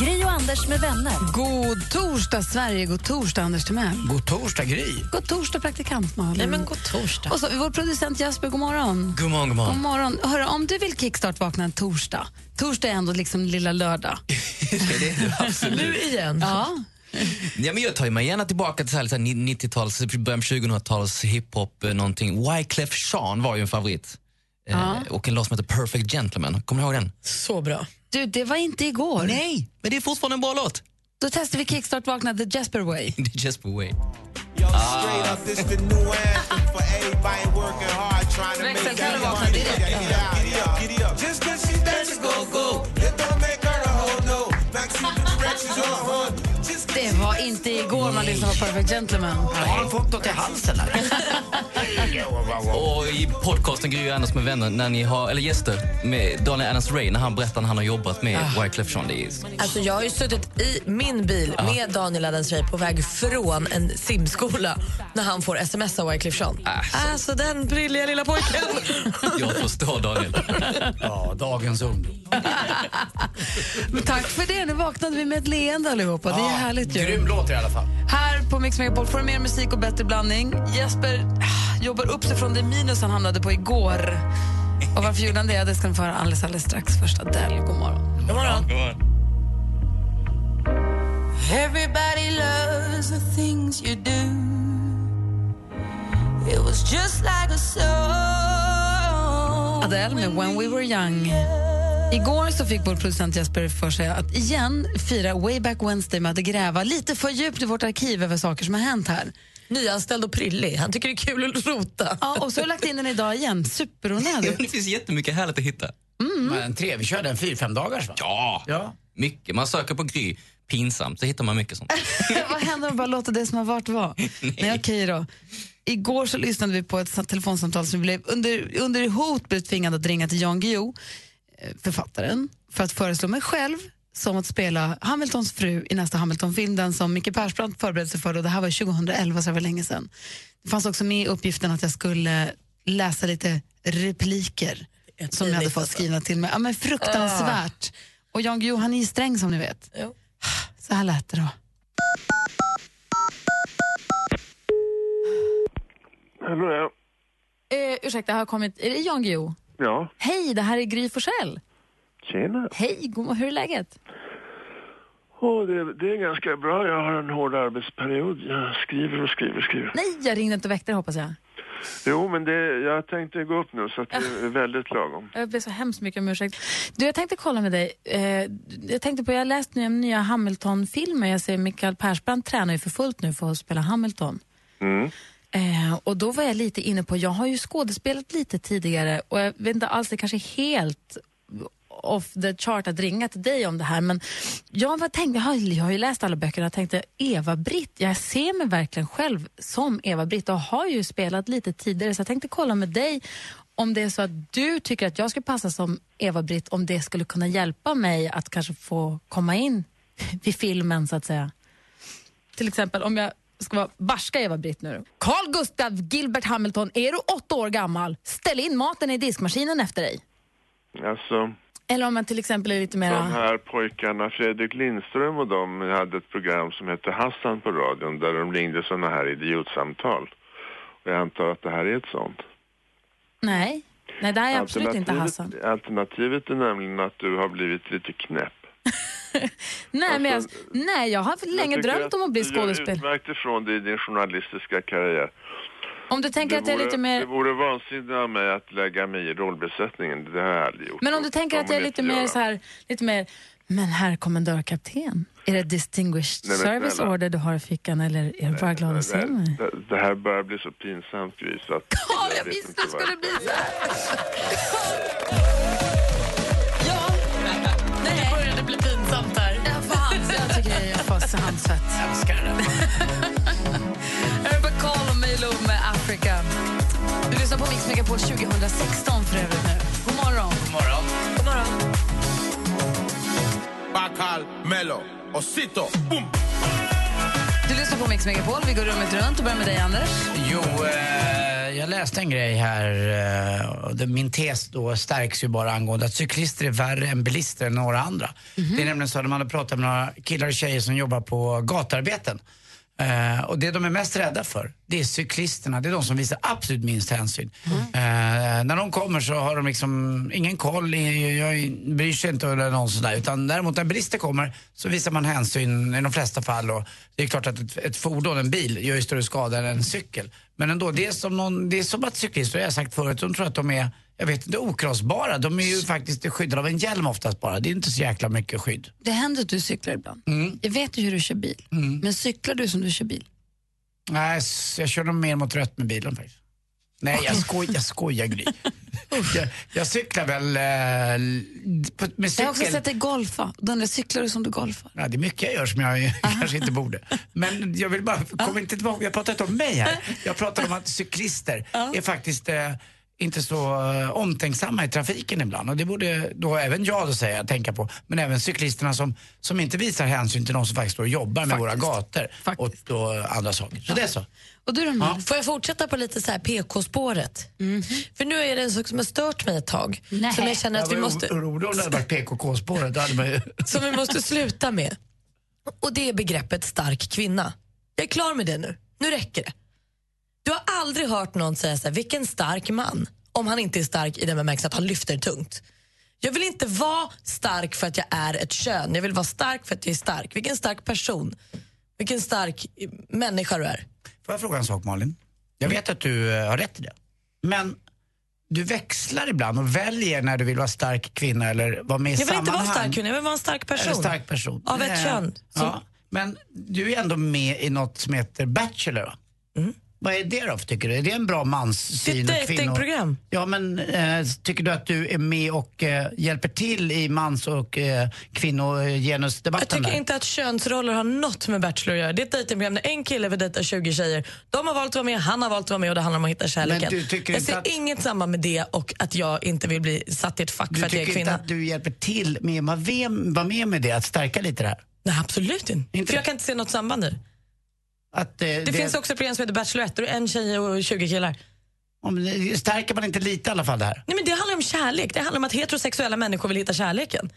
Gri och Anders med vänner. God torsdag, Sverige. God torsdag, Anders Timell. God torsdag, Gry. God torsdag, praktikant Malin. Nej, men god torsdag. Och så vår producent Jesper, god morgon. God morgon, god God morgon. morgon. Hörru, om du vill kickstart-vakna en torsdag, torsdag är ändå liksom lilla lördag. det är det absolut. Nu igen. Ja. Ja, men jag tar mig gärna tillbaka till så här, så här 90-tals, början av 2000-tals hiphop, eh, någonting. Wyclef Jean var ju en favorit. Eh, och en låt som heter Perfect Gentleman. Kommer du ihåg den? Så bra. Du, det var inte igår. Nej, men det är fortfarande en bra låt. Då testar vi kickstart-vakna the Jesper way. Way. The new anthem for everybody working hard trying to make Växel kan that du vakna money. direkt. Det var inte igår man lyssnade på Perfect Gentleman. Har du fått något i halsen och i podcasten Gry och Anders med vänner, när ni har, eller gäster, med Daniel Adams Ray när han berättar när han har jobbat med Wyclef Jean. Alltså, jag har ju suttit i min bil med Daniel Adams-Ray på väg från en simskola när han får sms av Wyclef Jean. Alltså. Alltså den prilliga lilla pojken. jag förstår Daniel. Ja, dagens ungdom. Men tack för det. Nu vaknade vi med ett leende allihopa. Det är härligt ju. Grym låt i alla fall. Här på Mix Megapol får du mer musik och bättre blandning. Jesper ah, jobbar upp sig från det minus han hamnade på igår. Och varför gjorde han det? Det ska ni få höra alldeles, alldeles strax. Först Adele, god morgon. God morgon. Everybody loves the things you do. It was just like a song. Adele med When We Were Young. Igår så fick vår producent Jesper för sig att igen fira Way Back Wednesday med att gräva lite för djupt i vårt arkiv över saker som har hänt här. Nyanställd och prillig. Han tycker det är kul att rota. Ja, och så har jag lagt in den idag igen. Superonödigt. det finns jättemycket härligt att hitta. Men tre, vi körde en fyra, fem dagars va? Ja, Ja. mycket. Man söker på Gry, pinsamt, så hittar man mycket sånt. Vad händer om vi bara låter det som har varit vara? Nej, okej då. Igår så lyssnade vi på ett sa- telefonsamtal som vi blev under, under hot blev tvingade att ringa till Jan Guillou, författaren, för att föreslå mig själv som att spela Hamiltons fru i nästa Hamilton-film, den som Micke Persbrandt förberedde sig för. Och det här var 2011, så det var länge sedan. Det fanns också med i uppgiften att jag skulle läsa lite repliker som jag hade fått alltså. skrivna till mig. Ja, men fruktansvärt. Och Jan Guillou, han är ju sträng som ni vet. Jo. Så här lät det då. Hallå, ja. Eh, ursäkta, har kommit... Är det Jan Guillou? Ja, Hej, det här är Gry Forssell. tjena. Hej, god, hur är läget? Åh, det, det är ganska bra. Jag har en hård arbetsperiod. Jag skriver och skriver skriver. Nej, jag ringde inte och väckte hoppas jag. Jo, men det, jag tänkte gå upp nu så att det är väldigt lagom. Jag ber så hemskt mycket om ursäkt. Du, jag tänkte kolla med dig. Eh, jag tänkte på, jag har läst nya, nya Hamilton-filmer. Jag ser Mikael Persbrandt tränar ju för fullt nu för att spela Hamilton. Mm. Eh, och då var jag lite inne på, jag har ju skådespelat lite tidigare och jag vet inte alls, det kanske är helt off the chart att ringa till dig om det här men jag var tänkt, jag har, jag har ju läst alla böcker och tänkte Eva-Britt, jag ser mig verkligen själv som Eva-Britt och har ju spelat lite tidigare så jag tänkte kolla med dig om det är så att du tycker att jag skulle passa som Eva-Britt om det skulle kunna hjälpa mig att kanske få komma in vid filmen så att säga. Till exempel om jag ska vara barska Eva-Britt nu. Carl Gustav Gilbert Hamilton, är du åtta år gammal? Ställ in maten i diskmaskinen efter dig. Alltså, Eller om man till exempel är lite mer... de här pojkarna, Fredrik Lindström och de hade ett program som hette Hassan på radion där de ringde sådana här idiotsamtal. Och jag antar att det här är ett sånt. Nej. Nej, det här är absolut inte Hassan. alternativet är nämligen att du har blivit lite knäpp. Nej, men jag, Alltså, nej, jag har länge Jag drömt om att bli skådespelare. utmärkt ifrån dig i din journalistiska karriär. Om du tänker att jag är vore, lite det mer... vore vansinnigt av mig att lägga mig i rollbesättningen. Det har jag aldrig gjort. Men om du tänker att jag är lite mer göra. så här, lite mer... Men herr kommendörkapten, är det distinguished Nej, service snälla. order du har i fickan eller är du bara glad att se det, mig? det, det här börjar bli så pinsamt, Gry, så att... Ja, jag vet visste inte det skulle bli så här. tycker jag får handsvett. Jag älskar det. Urban Call och Milo med Africa. Du lyssnar på Mix Megapol 2016 för övrigt nu. God morgon. God morgon. God morgon. Bacal, Melo, Osito, boom. Du lyssnar på Mix Megapol. Vi går rummet runt och börjar med dig, Anders. Jo, eh, jag läste en grej här. Eh, min tes då stärks ju bara angående att cyklister är värre än bilister än några andra. Det är nämligen så att man hade pratat med några killar och tjejer som jobbar på gatarbeten. Eh, och det de är mest rädda för, det är cyklisterna. Det är de som visar absolut minst hänsyn. Eh, när de kommer så har de liksom ingen koll, jag, jag bryr sig inte eller någon sådär. Utan däremot när bilister kommer så visar man hänsyn i de flesta fall. Och det är klart att ett, ett fordon, en bil, gör ju större skada än en cykel. Men ändå, det är som, någon, det är som att cyklister, det har jag sagt förut, de tror att de är jag vet inte, okrossbara. De är ju faktiskt skyddade av en hjälm oftast bara. Det är inte så jäkla mycket skydd. Det händer att du cyklar ibland. Jag vet ju hur du kör bil. Men cyklar du som du kör bil? Nej, jag kör nog mer mot rött med bilen faktiskt. Nej, jag, skoj, jag skojar Gry. jag, jag cyklar väl eh, på, med Jag har också cykel. sett dig golfa. Jag, cyklar du som du golfar? Ja, det är mycket jag gör som jag kanske inte borde. Men jag vill bara, kom inte tillbaka, jag pratar inte om mig här. Jag pratar om att cyklister är faktiskt eh, inte så eh, omtänksamma i trafiken ibland. Och det borde då även jag då säga, tänka på. Men även cyklisterna som, som inte visar hänsyn till de som faktiskt står och jobbar med våra gator och då andra saker. Så det är så. Och du då, Får jag fortsätta på lite så här PK-spåret? För nu är det en sak som har stört mig ett tag. Nej. Som jag känner att vi Jag måste, orolig om det hade varit PKK-spåret. Ju... som vi måste sluta med. Och det är begreppet stark kvinna. Jag är klar med det nu. Nu räcker det. Du har aldrig hört någon säga så här, vilken stark man, om han inte är stark i den bemärkelsen att han lyfter tungt. Jag vill inte vara stark för att jag är ett kön. Jag vill vara stark för att jag är stark. Vilken stark person. Vilken stark eh, människa du är. Får jag fråga en sak Malin? Jag vet att du eh, har rätt i det. Men du växlar ibland och väljer när du vill vara stark kvinna eller vara med i Jag vill inte vara sammanhang. stark kvinna, jag vill vara en stark person. Eller stark person. Av ett Eh, kön. Som- Ja. Men du är ändå med i något som heter Bachelor va? Vad är det då tycker du? Är det en bra manssyn? Det är ett datingprogram. Ja men eh, tycker du att du är med och eh, hjälper till i mans och eh, Jag kvinnogenusdebatten tycker där? inte att könsroller har något med Bachelor att göra. Det är ett dejtingprogram där en kille vill dejta 20 tjejer. De har valt att vara med, han har valt att vara med och det handlar om att hitta kärleken. Men du tycker jag inte ser att- inget samband med det och att jag inte vill bli satt i ett fack Du för att jag är tycker kvinna. inte att du hjälper till med att vara med- med det, att stärka lite det här? Nej, absolut inte. Inte för jag kan inte se något samband nu. Att, eh, Det, finns också ett program som heter Bachelorette och det en tjej och 20 killar. Om, det- stärker man inte lite i alla fall det här? Nej, men det handlar om kärlek. Det handlar om att heterosexuella människor vill hitta kärleken.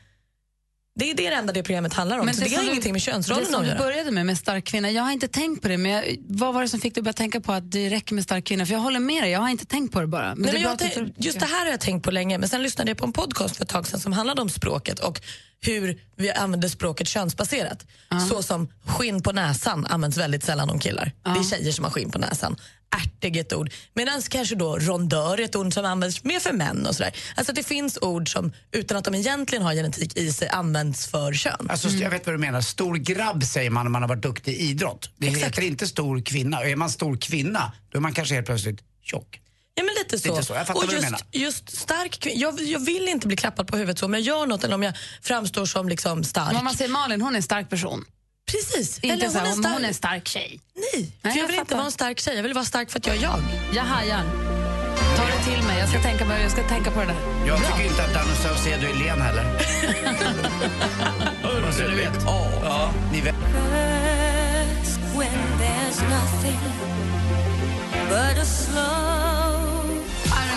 Det är det enda det programmet handlar om. så det, som har du- ingenting med Det könsrollen att du göra. började med, med stark kvinna, jag har inte tänkt på det, men jag, vad var det som fick dig att börja tänka på att det räcker med stark kvinna? För jag håller med dig, jag har inte tänkt på det bara. Men Nej, det men jag, du tar- just det här har jag tänkt på länge, men sen lyssnade jag på en podcast för ett tag sedan som handlade om språket och hur vi använder språket könsbaserat. Så som skinn på näsan används väldigt sällan om killar. Det är tjejer som har skinn på näsan. Ärtig är ett ord. Medan kanske då rondör är ett ord som används mer för män. och sådär. Alltså det finns ord som utan att de egentligen har genetik i sig används för kön. Alltså, Jag vet vad du menar. Stor grabb säger man när man har varit duktig i idrott. Det heter inte stor kvinna. Och är man stor kvinna, då är man kanske helt plötsligt tjock. Ja, men lite så. Lite så, jag fattar och vad du just, menar. just stark kvin- jag, jag vill inte bli klappad på huvudet så, om jag gör något eller om jag framstår som liksom stark. Om man säger Malin, hon är en stark person. Precis. Inte Eller så hon är hon, stark. hon är en stark tjej. Nej, Nej, för jag jag vill inte vara en stark tjej. Jag vill vara stark för att jag är jag. Jag hajar. Ta det till mig, jag ska, tänka, på- jag ska tänka på det där. Jag tycker inte att Danny Saucedo är len heller. Bara så du vet. Ja, ni vet. when there's nothing but a slow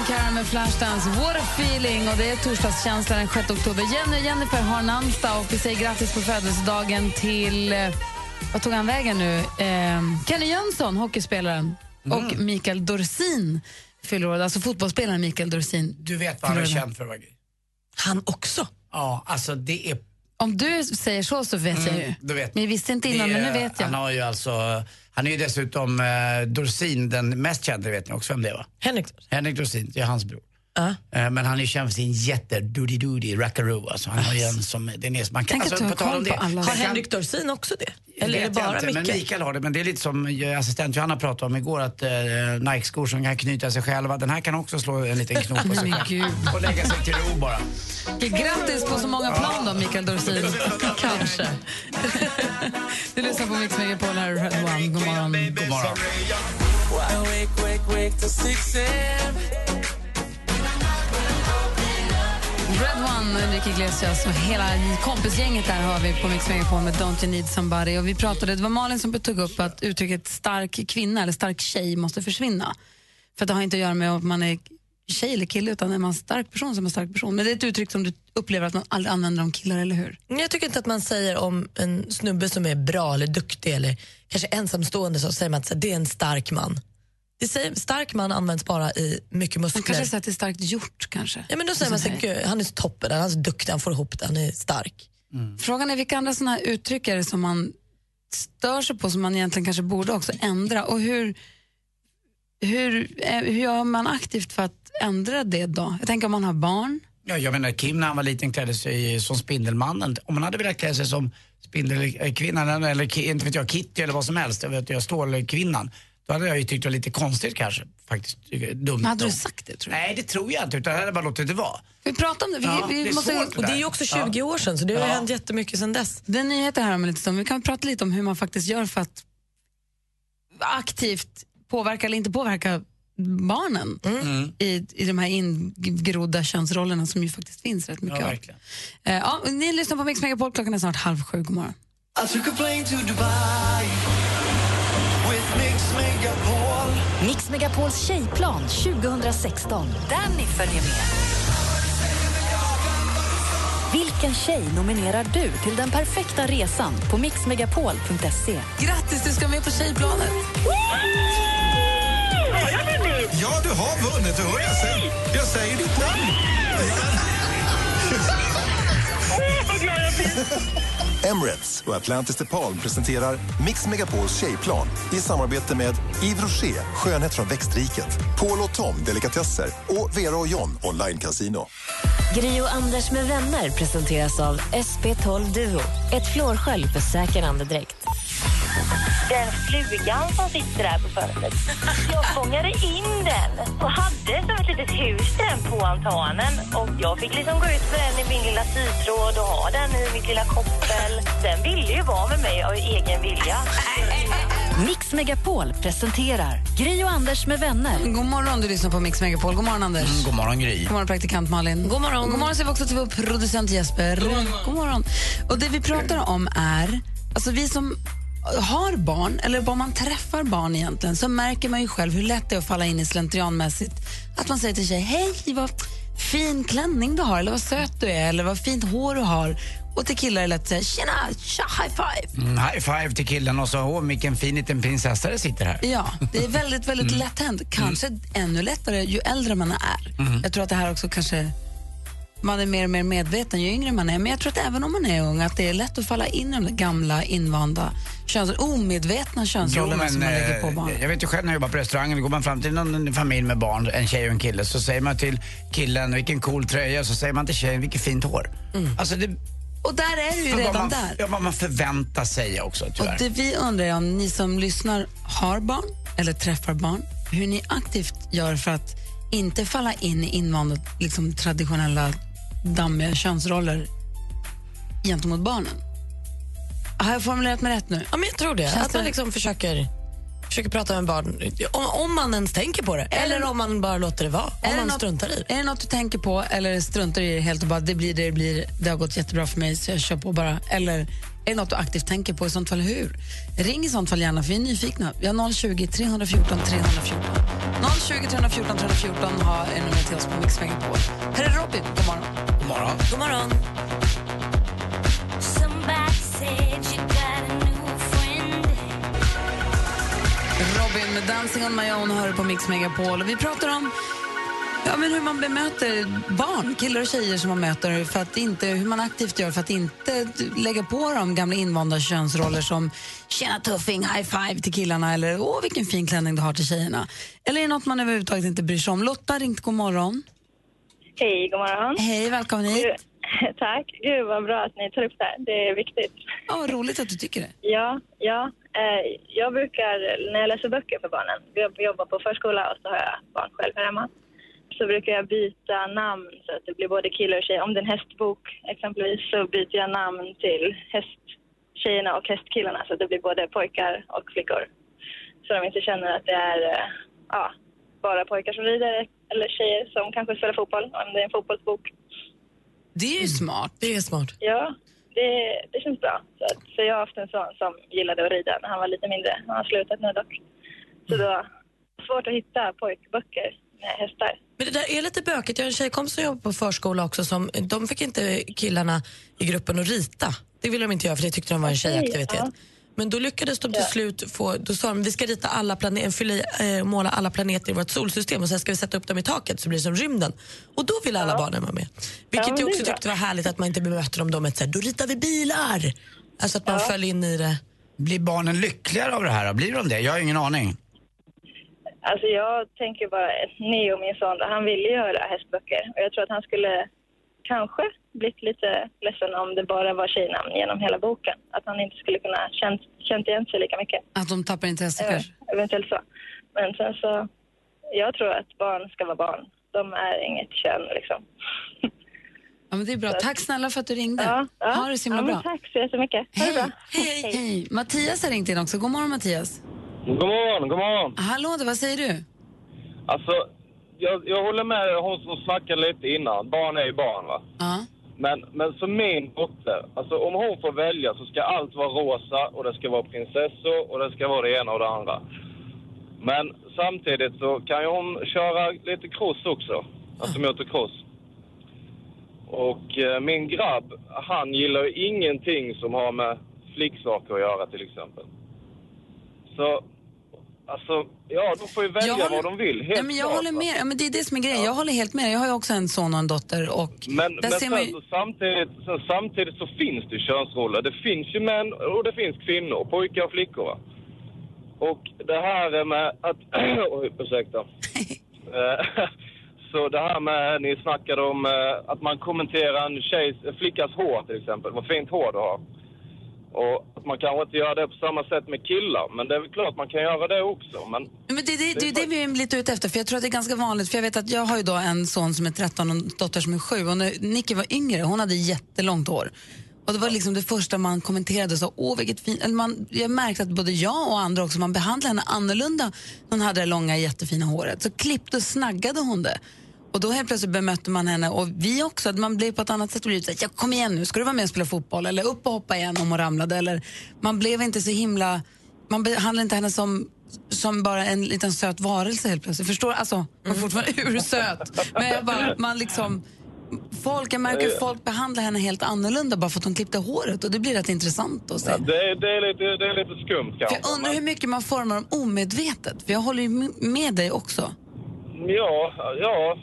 Cara med Flashdance, What a feeling! Och det är torsdagskänsla den 6 oktober. Jenny och Jennifer har namnsdag och vi säger grattis på födelsedagen till... eh, Vad tog han vägen nu? Eh, Kenny Jönsson, hockeyspelaren, Mm. och Mikael Dorsin fyller år. Alltså fotbollsspelaren Mikael Dorsin. Du vet vad han är känd för? Han också. Ja, alltså det är... Om du säger så så vet jag ju. Mm, du vet. Men jag visste inte innan, det men nu vet jag. Han har ju alltså... Han är ju dessutom eh, Dorsin, den mest kända, vet ni också vem det är va? Henrik. Henrik Dorsin, det är hans bror. Eh, Men han är känd för sin jätte doody doody rackaroo. Alltså han har ju en som, den är, man kan, Tänk alltså, på tal om det. alla. Har Henrik Dorsin också det? Eller är det vet bara inte, Men? Mikael har det, men det är lite som eh, assistent Johanna pratade om igår att eh, Nike-skor som kan knyta sig själva, den här kan också slå en liten knop på sig själv. Och lägga sig till ro bara. Grattis på så många plan då, Mikael Dorsin. Kanske. Du lyssnar på Mix Megapol här, Red One. God morgon. God morgon. Red One, Enrique Iglesias och hela kompisgänget där har vi på Mix Megapol med Don't you need somebody. Och vi pratade, det var Malin som tog upp att uttrycket stark kvinna eller stark tjej måste försvinna. För det har inte att göra med om man är tjej eller kille utan är man stark person som är en stark person. Men det är ett uttryck som du upplever att man aldrig använder om killar, eller hur? Jag tycker inte att man säger om en snubbe som är bra eller duktig eller kanske ensamstående så säger man att det är en stark man. Det säger, stark man används bara i mycket Man muskler. kanske säger att det är starkt gjort kanske. Ja, men då säger man så här, "Gud, han är toppen, han är så duktig, han får ihop det, han är stark. Frågan är vilka andra såna här uttryck är det som man stör sig på som man egentligen kanske borde också ändra och hur, hur, eh, hur gör man aktivt för att ändra det då? Jag tänker om man har barn. Ja, jag menar Kim när han var liten klädde sig som Spindelmannen. Om han hade velat klä sig som Spindelkvinnan eller inte vet jag, Kitty eller vad som helst, jag vet jag, Stålkvinnan. Då hade jag ju tyckt det var lite konstigt kanske. Faktiskt dumt. Hade du sagt det tror Nej, det tror jag inte. Utan jag hade bara låtit det vara. Vi pratar om det. Vi, Ja, vi det är måste, svårt det Och det är ju också 20 år sedan så det har Ja. hänt jättemycket sedan dess. Det är nyheter här om en liten stund. Vi kan prata lite om hur man faktiskt gör för att aktivt påverka eller inte påverka barnen Mm. i, i de här ingrodda könsrollerna som ju faktiskt finns rätt mycket Ja, av. verkligen. Eh, ja, ni lyssnar på Mix Megapol, klockan är snart halv sju. God morgon. Mix Megapols tjejplan 2016. Danny följer med. Vilken tjej nominerar du till den perfekta resan på mixmegapol.se? Grattis, du ska med på tjejplanet. Ja, du har vunnit. Du hör jag, säger, jag säger ditt namn. Emirates och Atlantis DePaul presenterar Mix Megapols tjejplan i samarbete med Yves Rocher, skönhet från växtriket, Paul och Tom, delikatesser och Vera och John, online casino. Gri och Anders med vänner presenteras av SP12 Duo. Ett flårskölj för säker andedräkt. Den flugan som sitter där på fönstret. Jag fångade in den och hade som ett litet hus den på altanen. Och jag fick liksom gå ut med den i min lilla sytråd och ha den i mitt lilla koppel. Den ville ju vara med mig av egen vilja. Mix Megapol presenterar Gri och Anders med vänner. God morgon, du lyssnar på Mix Megapol. God morgon, Anders. Mm, god morgon Gry. God morgon, praktikant Malin. God morgon. God morgon säger vi också till vår producent Jesper. God morgon. Och det vi pratar om är, alltså vi som har barn, eller bara man träffar barn egentligen, så märker man ju själv hur lätt det är att falla in i slentrianmässigt. Att man säger till sig, hej vad fin klänning du har, eller vad söt du är, eller vad fint hår du har. Och till killar är det lätt att säga, tjena, tja, high five. Mm, high five till killen och så, åh vilken fin liten prinsessa det sitter här. Ja, det är väldigt, väldigt Mm. lätt hänt. Kanske ännu lättare ju äldre man är. Mm. Jag tror att det här också kanske man är mer och mer medveten ju yngre man är. Men jag tror att även om man är ung att det är lätt att falla in i de gamla invanda köns, omedvetna könsrollerna som man lägger på eh, barn. jag vet ju själv när jag jobbar på restaurangen, går man fram till någon familj med barn, en tjej och en kille, så säger man till killen vilken cool tröja, så säger man till tjejen vilket fint hår. Alltså det, Och där är du ju redan man, där. Ja, vad man förväntar sig också Och tyvärr. det vi undrar är om ni som lyssnar har barn eller träffar barn, hur ni aktivt gör för att inte falla in i invanda, liksom, traditionella dammiga könsroller gentemot barnen. Har jag formulerat mig rätt nu? Ja, men jag tror det. Känns att man liksom försöker, försöker prata med barn, om, om man ens tänker på det. Eller om man bara låter det vara. Om Är det man något- struntar i det. Är det något du tänker på eller struntar i det helt och bara det blir det det blir, det har gått jättebra för mig så jag kör på bara. Eller är det något du aktivt tänker på i sånt fall hur? Ring i sånt fall gärna för vi är nyfikna. Vi har 020 314 314. 020 314 314 har en nummer till oss på Mix Megapol. Här är Robin, god morgon. God morgon. God morgon. Robin med Dancing on my own hör på Mix Megapol. Och vi pratar om ja, men hur man bemöter barn, killar och tjejer som man möter, för att inte, hur man aktivt gör för att inte lägga på dem gamla invanda könsroller som tjena tuffing, high five till killarna eller åh vilken fin klänning du har till tjejerna. Eller är det något man överhuvudtaget inte bryr sig om? Lotta ringt, god morgon. Hej, god morgon. Hej, välkommen hit. Tack. Gud vad bra att ni tar upp det här. Det är viktigt. Ja, vad roligt att du tycker det. Ja, ja. Eh, jag brukar, när jag läser böcker för barnen, jag jobbar på förskola och så har jag barn själv här hemma, så brukar jag byta namn så att det blir både killar och tjejer. Om det är en hästbok exempelvis så byter jag namn till hästtjejerna och hästkillarna så att det blir både pojkar och flickor. Så de inte känner att det är eh, ja, bara pojkar som rider eller tjejer som kanske spelar fotboll, om det är en fotbollsbok. Det är ju smart. Det är smart. Ja, det, det känns bra. Så att, för jag har haft en son som gillade att rida när han var lite mindre. Han har slutat nu dock. Så då var det svårt att hitta pojkböcker med hästar. Men det där är lite bökigt. Jag har en tjejkompis som jobbar på förskola också. Som, de fick inte killarna i gruppen att rita. Det ville de inte göra för det tyckte de var en tjejaktivitet. ja. Men då lyckades de till slut få, då sa de vi ska rita alla planeter, fylla, i, eh, måla alla planeter i vårt solsystem och sen ska vi sätta upp dem i taket så blir det som rymden. Och då ville alla barnen vara med. Vilket men jag också tyckte var härligt att man inte bemöter dem då med här, då ritar vi bilar. Alltså att man föll in i det. Blir barnen lyckligare av det här? Blir de det? Jag har ingen aning. Alltså jag tänker bara, Neo, min son, han ville göra hästböcker. Och jag tror att han skulle kanske blivit lite ledsen om det bara var tjejnamn genom hela boken. Att han inte skulle kunna känt, känt igen sig lika mycket. Att de tappar intresse Eh, kanske? eventuellt så. Men sen så, jag tror att barn ska vara barn. De är inget kön liksom. Ja, men det är bra. Tack snälla för att du ringde. Ja, ja. Ha det så himla ja, bra. Tack så jättemycket. Ha det bra. Hej. Hej. Mattias har ringt in också. God morgon Mattias. God morgon, god morgon. Hallå, det, vad säger du? Alltså, jag, jag håller med hon som snackade lite innan. Barn är ju barn, va? Ja. Men, men som min dotter, alltså om hon får välja så ska allt vara rosa och det ska vara prinsessor och det ska vara det ena och det andra. Men samtidigt så kan ju hon köra lite cross också. Alltså motocross. Och eh, min grabb, han gillar ju ingenting som har med flicksaker att göra till exempel. Så, alltså, ja, de får ju välja Jag vad de vill. Helt Ja, men jag klart, håller med. Ja, men det är det som är grejen. Jag håller helt med. Jag har ju också en son och en dotter. Och Men, men sen, man ju... så samtidigt, sen, samtidigt så finns det könsroller. Det finns ju män och det finns kvinnor, pojkar och flickor. Va? Och det här med att... Oj, ursäkta. Eh, så det här med, ni snackade om eh, att man kommenterar en tjejs, en flickas hår till exempel. Vad fint hår du har. Och att man kanske inte gör det på samma sätt med killar. Men det är väl klart man kan göra det också. Men Men det, det, det är det vi är lite ute efter, för jag tror att det är ganska vanligt. För jag vet att jag har ju då en son som är 13 och en dotter som är 7. Och när Nicky var yngre, hon hade jättelångt hår. Och det var liksom det första man kommenterade, så, åh vilket fint. Man, jag märkte att både jag och andra också, man behandlade henne annorlunda när hon hade det långa jättefina håret. Så klippte och snaggade hon det. Och då helt plötsligt bemötte man henne och vi också, att man blev på ett annat sätt. Blev så här, ja, kom igen nu, ska du vara med och spela fotboll? Eller upp och hoppa igen om hon ramlade. Eller, man blev inte så himla, man behandlade inte henne som, som bara en liten söt varelse helt plötsligt. Förstår Alltså, hon är fortfarande ursöt. Men jag bara, man liksom, folk, jag märker att folk behandlar henne helt annorlunda bara för att hon klippte håret. Och det blir rätt intressant att se. ja, det, är- det, är lite, det är lite skumt För kanske. jag undrar hur mycket man formar dem omedvetet. För jag håller ju med dig också. Ja, ja,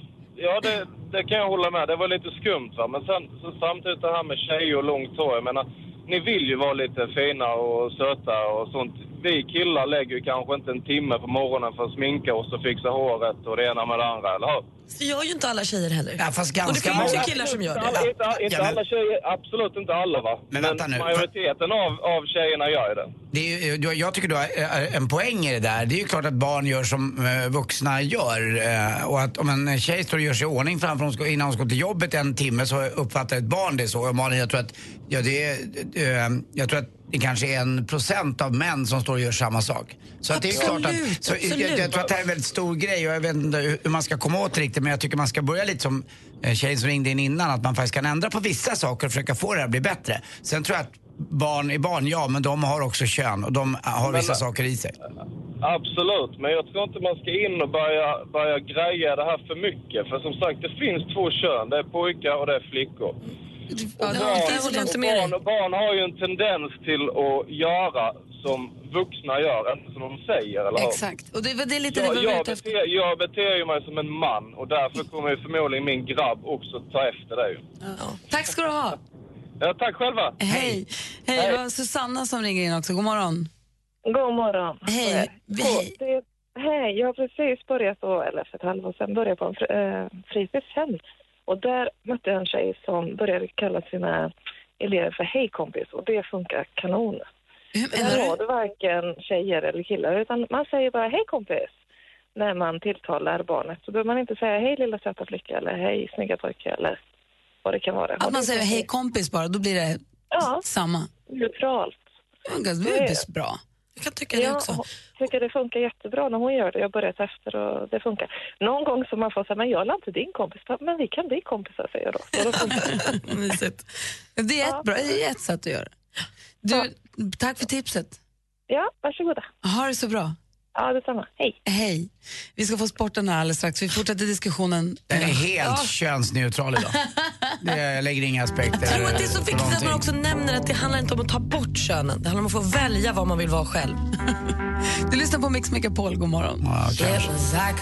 ja det, det kan jag hålla med. Det var lite skumt va. Men sen så samtidigt det här med tjejer och långt hår. Jag menar, ni vill ju vara lite fina och söta och sånt. Vi killar lägger ju kanske inte en timme på morgonen för att sminka oss och fixa håret och det ena med det andra, eller hur? Så gör ju inte alla tjejer heller. Ja, fast och det ganska finns ju många- killar som gör Inte alla, det. inte, inte Ja, men- alla tjejer, absolut inte alla va. Men vänta nu. majoriteten av, av tjejerna gör ju det. Ju, du- jag tycker du har eh, en poäng i det där. Det är ju klart att barn gör som eh, vuxna gör. eh, Och att om en tjej står och gör sig i ordning framför hon ska, innan hon ska till jobbet en timme så uppfattar ett barn det så. Och Malin, jag tror att, ja, det är, eh, jag tror att det kanske är en procent av män som står och gör samma sak. Så att det är klart Absolut, att, så jag, absolut. jag tror att det här är en väldigt stor grej och jag vet inte hur man ska komma åt det riktigt men jag tycker man ska börja lite som eh, tjejen som ringde in innan, att man faktiskt kan ändra på vissa saker och försöka få det här att bli bättre. Sen tror jag att barn är barn, ja, men de har också kön och de har Men- vissa saker i sig. Absolut, men jag tror inte man ska in och börja, börja greja det här för mycket. För som sagt, det finns två kön. Det är pojkar och det är flickor. Ja, Och barn, inte med dig. barn, barn har ju en tendens till att göra som vuxna gör, inte som de säger, eller hur? Exakt. Och det, var- det är lite det Jag, jag, efter. beter, jag beter ju mig som en man och därför kommer ju förmodligen min grabb också ta efter det. ju. Tack ska du ha. Ja, tack själva! Hej. Hej, det var Susanna som ringer in också. God morgon. God morgon. Hej. Hej. Det, hej, jag har precis börjat på, eller för ett halvår sedan, börjat på en fri, eh, fritidshem. Och där mötte jag en tjej som började kalla sina elever för hej kompis och det funkar kanon. Där har du varken tjejer eller killar utan man säger bara hej kompis när man tilltalar barnet. Så behöver man inte säga hej lilla söta flicka eller hej snygga pojke eller vad det kan vara. Att man säger hej kompis bara, då blir det Ja. samma. Neutralt. Ja, Det är bra. Jag kan tycka det också. Jag tycker det funkar jättebra när hon gör det. Jag har börjat efter och det funkar. Någon gång så man får säga, men jag är inte din kompis. Men vi kan bli kompisar, säger jag då. Då. Mysigt. Det är ett, bra, det är ett sätt att göra det. Du, Tack för tipset. Ja, varsågoda. Ha det så bra. Ja, detsamma. Hej. Hej. Vi ska få sporten här alldeles strax. Vi fortsätter diskussionen. Den är helt Ja. könsneutral idag. Det, jag lägger inga aspekter Jag tror att det är så viktigt att man någonting. också nämner att det handlar inte om att ta bort könen. Det handlar om att få välja vad man vill vara själv. Du lyssnar på Mix Megapol. God morgon. It was like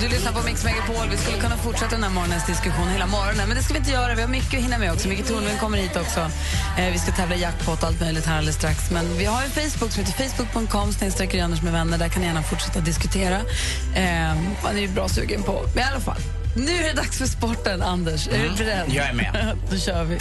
Du lyssnar på Mix Megapol. Vi skulle kunna fortsätta den här morgonens diskussion hela morgonen, men det ska vi inte göra. Vi har mycket att hinna med också. Micke Tornving kommer hit också. Eh, vi ska tävla i jackpot och allt möjligt här alldeles strax. Men vi har en Facebook som heter facebook.com Anders med vänner. Där kan ni gärna fortsätta diskutera. Eh, man är ju bra sugen på. Men i alla fall, nu är det dags för sporten, Anders. Är du Mm, beredd? jag är med. Då kör vi.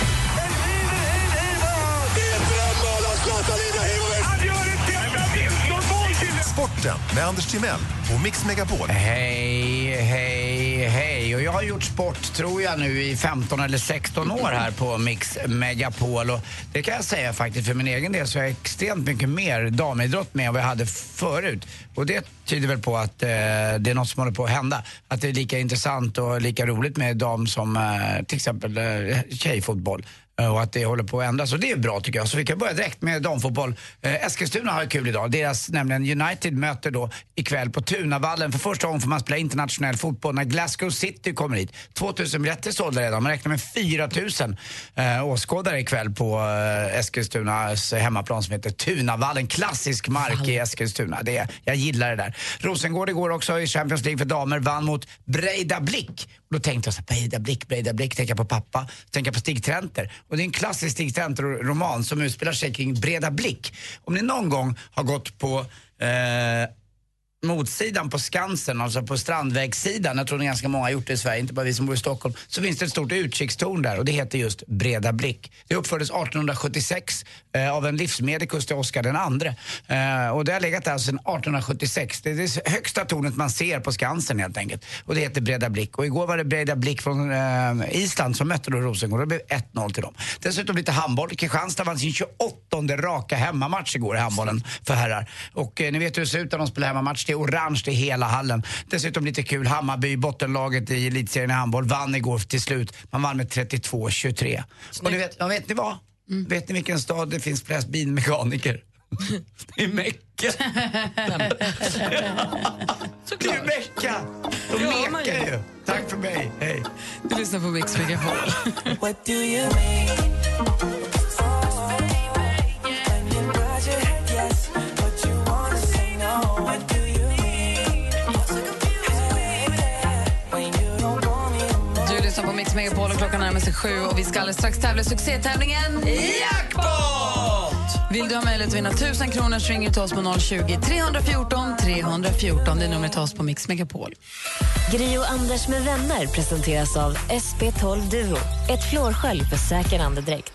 Sporten med Anders Timell och Mix Megapol. Hej, hej, hej. Och jag har gjort sport, tror jag, nu i 15 eller 16 år här på Mix Megapol. Och det kan jag säga faktiskt, för min egen del så är jag extremt mycket mer damidrott med än vad jag hade förut. Och det tyder väl på att eh, det är något som håller på att hända. Att det är lika intressant och lika roligt med dam som eh, till exempel eh, tjejfotboll. Eh, Och att det håller på att ändras. Och det är bra tycker jag. Så vi kan börja direkt med damfotboll. Eh, Eskilstuna har kul idag. Deras, nämligen United, möter då ikväll på Tunavallen. För första gången får man spela internationell fotboll när Glasgow City kommer hit. 2000 biljetter sålda redan. Man räknar med 4000 eh, åskådare ikväll på eh, Eskilstunas hemmaplan som heter Tunavallen. Klassisk mark i Eskilstuna. Det, jag gillar det där. Rosengård igår också i Champions League för damer vann mot Breida Blick. Och då tänkte jag så här, Breida Blick, Breida Blick, tänka på pappa, tänka på Stig Trenter. Och det är en klassisk Stig Tentor-roman som utspelar sig kring Breda Blick. Om ni någon gång har gått på eh, motsidan på Skansen, alltså på Strandvägssidan, jag tror att ganska många har gjort det i Sverige, inte bara vi som bor i Stockholm, så finns det ett stort utkikstorn där och det heter just Breda Blick. Det uppfördes 1876 eh, av en livsmedikus till Oscar den andre. Eh, och det har legat där sedan 1876. Det är det högsta tornet man ser på Skansen helt enkelt. Och det heter Breda Blick. Och igår var det Breda Blick från eh, Island som mötte då Rosengård. Det blev 1-0 till dem. Dessutom lite handboll. Kristianstad vann sin 28 raka hemmamatch igår i handbollen för herrar. Och eh, ni vet hur det ser ut när de spelar hemmamatch. Det orange i hela hallen. Dessutom lite kul. Hammarby, bottenlaget i elitserien i handboll, vann igår till slut. Man vann med 32-23. Och ni vet, ja, vet ni vad? Vet ni vilken stad det finns flest bilmekaniker? Det är Mecka. Det är Mecka. De Ja, mekar ju. Tack för mig. Hej. Du lyssnar på Mix Megapol. Mix Megapol och klockan närmar sig sju och vi ska alldeles strax tävla i succétävlingen Jackpot! Vill du ha möjlighet att vinna 1000 kronor så ringer du till oss på 020 314 314. Det är numret till oss på Mix Megapol. Gri och Anders med vänner presenteras av SP12 Duo. Ett flårskölj för säker andedräkt.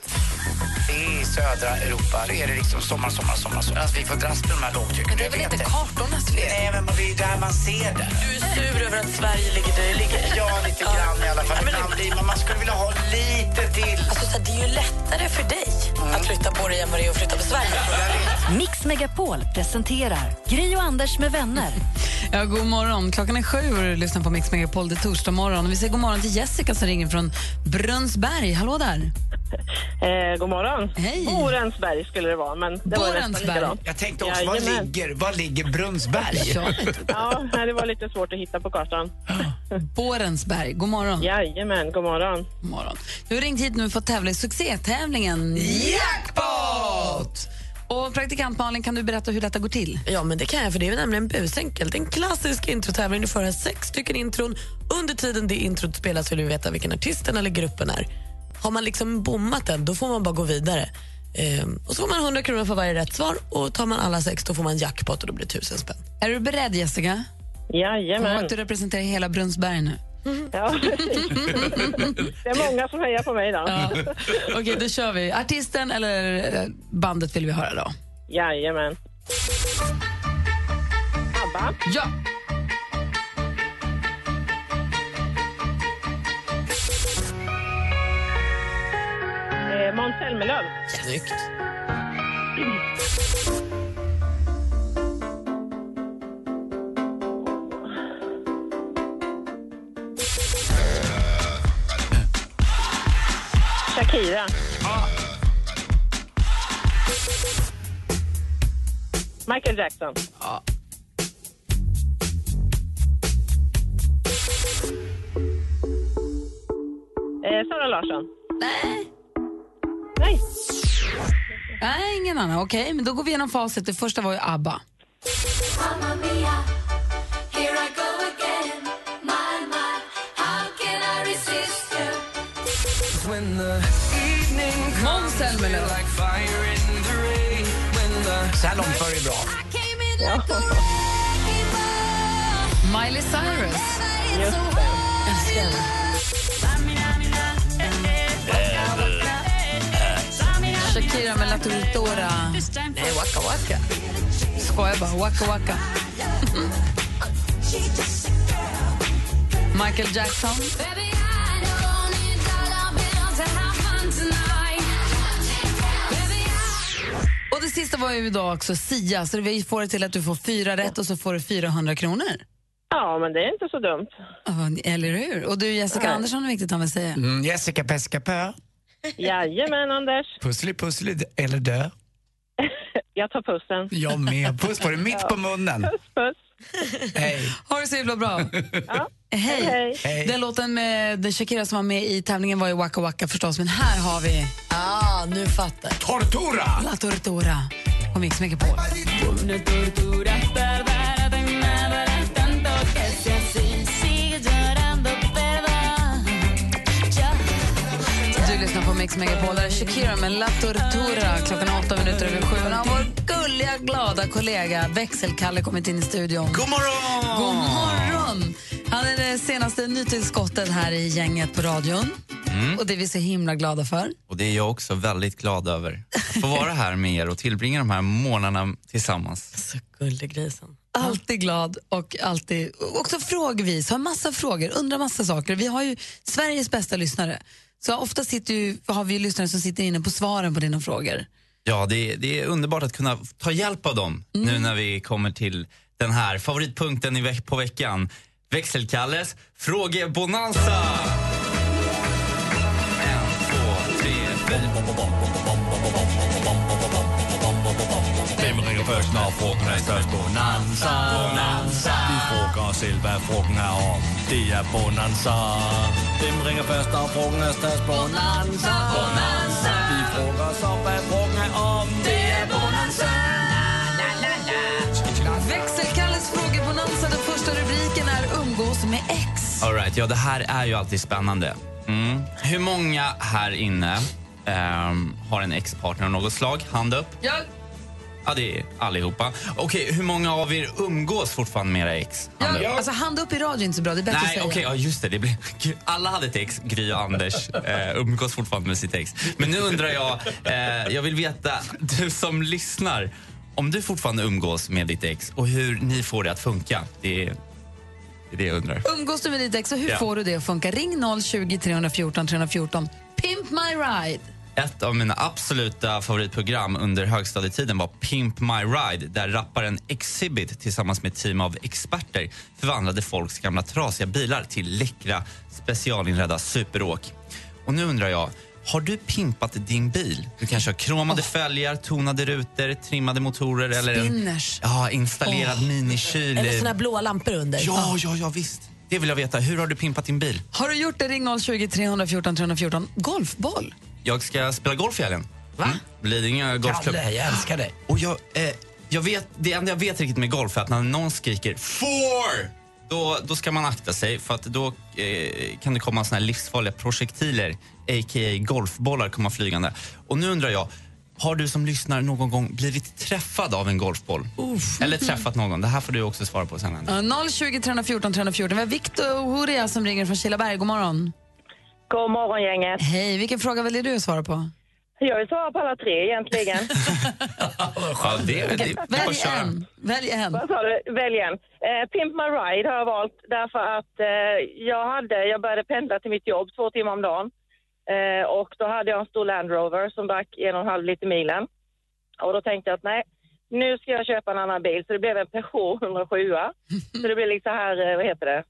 I södra Europa är det liksom sommar, sommar, sommar. sommar. Alltså, vi får dras med de här lågtrycken. Det är väl inte kartornas fel? Nej, men det är där man ser det. Du är sur över att Sverige ligger där det ligger? Ja, lite grann i alla fall. Ja, men blir man, man skulle vilja ha lite till. Alltså, så här, det är ju lättare för dig att flytta på dig än vad det är att flytta på Sverige. Mix Megapol presenterar Gri och Anders med vänner. Ja, god morgon. Klockan är sju och du lyssnar på Mix Megapol. Det är torsdag morgon. Vi säger god morgon till Jessica som ringer från Brunnsberg. Hallå där. Eh, god morgon. Hej. Borensberg skulle det vara, men det var nästan Borensberg. likadant. Jag tänkte också, var Jajamän. ligger, var ligger Brunnsberg? Ja, nej, det var lite svårt att hitta på kartan. Borensberg. God morgon. Jajamän, god morgon. God morgon. Du har ringt hit nu för att tävla i succétävlingen Jackpot! Och praktikant Malin, kan du berätta hur detta går till? Ja, men det kan jag, för det är nämligen busenkelt. En klassisk introtävling. Du får höra sex stycken intron. Under tiden det introt spelas vill du veta vilken artisten eller gruppen är. Har man liksom bommat den, då får man bara gå vidare. Ehm, och så får man 100 kronor för varje rätt svar och tar man alla sex då får man jackpot och då blir det 1000 spänn. Är du beredd Jessica? Jajamän. Kom ihåg att du representerar hela Brunnsberg nu. Ja, det är många som hejar på mig då. Ja. Okej, då kör vi. Artisten eller eh, bandet vill vi höra då? Jajamän. ABBA. Ja. Eh, Måns Zelmerlöw. Snyggt. Shakira. Michael Jackson. Eh, Sara Larsson. Nej. Nej. Nej, ingen annan. Okej, men då går vi igenom facit. Det första var ju ABBA. Mamma mia, here I go again. My, my, how can I resist you? When the evening Måns Zelmerlöw. like fire in the rain. When the Så här långt var det bra. Miley Cyrus. Älskar henne. Shakira med La Tortora. Nej, waka waka. Skojar bara. Waka waka. Michael Jackson. Och det sista var ju då också Sia, så vi får det till att du får fyra rätt och så får du 400 kronor. Ja, men det är inte så dumt. Eller hur? Och du Jessica Nej. Andersson är viktigt att väl säga. Mm, Jessica Pesca Pö. Jajamän, Anders. Pussli pussli eller dö. Jag tar pussen. Jag med. Puss på dig, mitt på munnen. Puss, puss. Hej. Ha det så himla bra. Ja. Hej. Hej. Hej. Den låten med den Shakira som var med i tävlingen var ju Waka Waka förstås, men här har vi Ah, nu fattar. Tortura! La Tortura på Mix Megapol. Du lyssnar Mix Megapol. Där är Shakira med La Tortura. Klockan är åtta minuter över sju. Och vår gulliga, glada kollega Växelkalle kommit in i studion. God morgon! God morgon! Han är det senaste nytillskottet här i gänget på radion. Mm. Och det är vi så himla glada för. Och det är jag också väldigt glad över. Att få vara här med er och tillbringa de här månaderna tillsammans. Så gullig grisen. Alltid glad och alltid också frågvis. Har massa frågor, undrar massa saker. Vi har ju Sveriges bästa lyssnare. Så ofta sitter ju, har vi lyssnare som sitter inne på svaren på dina frågor. Ja, det är, det är underbart att kunna ta hjälp av dem nu när vi kommer till den här favoritpunkten i veck på veckan. Växelkalles frågebonanza! En, två, tre, fyra. Ringer først, når frugten er størst? Bonanza. Bonanza. Vi frågar os selv, hvad frugten er om. Det er Bonanza. Hvem ringer først, når frugten er størst? Bonanza. Bonanza. Vi frågar os om, hvad frugten er om. Det er Bonanza. Växelkalles frågebonanza, den första rubriken är umgås med ex. All right, ja, det här är ju alltid spännande. Mm. Hur många här inne ehm, har en ex-partner av något slag? Hand upp. Jag, Ja, det är allihopa. Okej, hur många av er umgås fortfarande med era ex? Hand upp. jag, alltså hand upp i radio är inte så bra, det är bättre att Nej, säga. okej, ja, just det. det Gud, alla hade ett ex, Gry och Anders, eh, umgås fortfarande med sitt ex. Men nu undrar jag, eh, jag vill veta, du som lyssnar, om du fortfarande umgås med ditt ex och hur ni får det att funka. Det är, det, är det jag undrar. Umgås du med ditt ex och hur Ja. får du det att funka? Ring 020 314 314. Pimp my ride. Ett av mina absoluta favoritprogram under högstadietiden var Pimp My Ride där rapparen Exhibit tillsammans med ett team av experter förvandlade folks gamla trasiga bilar till läckra specialinredda superåk. Och nu undrar jag, har du pimpat din bil? Du kanske har kromade fälgar, tonade rutor, trimmade motorer eller en Spinners. ja, installerad minikyl. Eller såna blåa lampor under. Ja, ja, ja, visst. Det vill jag veta. Hur har du pimpat din bil? Har du gjort det? Ring 020 314 314. Golfboll. Jag ska spela golf i helgen. Va? Mm. Lidingö Golfklubb. Kalle, jag älskar dig. Och jag, eh, jag vet, det enda jag vet riktigt med golf är att när någon skriker FOUR! Då, då ska man akta sig för att då eh, kan det komma såna här livsfarliga projektiler, a.k.a. golfbollar, komma flygande. Och nu undrar jag, Har du som lyssnar någon gång blivit träffad av en golfboll? Eller träffat någon? Det här får du också svara på sen. Ja, 020 314 314. Vi har Victoria som ringer från Kilaberg. God morgon. God morgon, gänget. Hej, vilken fråga väljer du att svara på? Jag vill svara på alla tre egentligen. Ja, det, det, det Välj en. Välj en. Vad sa du? Välj en. Eh, Pimp My Ride har jag valt därför att eh, jag, hade, jag började pendla till mitt jobb två timmar om dagen. Eh, och då hade jag en stor Land Rover som drack en och en halv liter milen. Och då tänkte jag att nej, nu ska jag köpa en annan bil. Så det blev en Peugeot 107. så det blev så här, eh, vad heter det?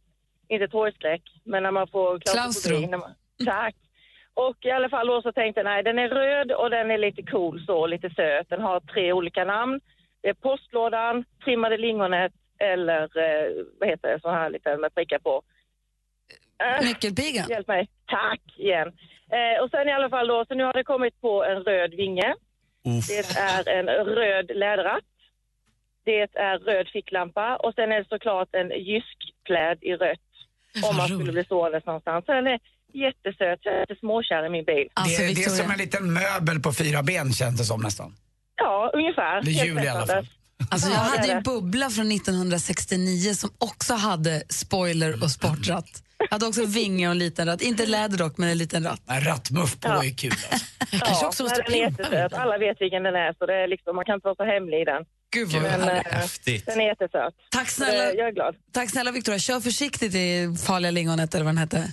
Inte torgskräck, men när man får Klaustro. Tack. Och i alla fall då så tänkte jag, nej den är röd och den är lite cool så, lite söt. Den har tre olika namn. Det är postlådan, trimmade lingonet eller eh, vad heter det, så här lite med prickar på. Äh, Nyckelpigan. Hjälp mig. Tack igen. Eh, och sen i alla fall då, så nu har det kommit på en röd vinge. Det är en röd läderratt. Det är röd ficklampa och sen är det såklart en jyskpläd i rött. Om man skulle bli ståendes någonstans. Så den är jättesöt, jag är lite småkär i min bil. det, det är som en liten möbel på fyra ben känns det som nästan. Ja, ungefär. Det är jul i alla fall. Alltså jag hade ju bubbla från 1969 som också hade spoiler och sportratt. Jag hade också vinge och en liten ratt. Inte läder dock, men en liten ratt. En rattmuff på Ja. är kul alltså. kanske Ja, också nej, måste den är jättesöt. Alla vet vilken den är, så det är liksom, man kan inte vara så hemlig i den. Gud vad Men, eh, Häftigt. Den är jättesöt. Tack Så snälla, Jag är glad. tack snälla Victoria. Kör försiktigt i farliga lingonet eller vad den hette.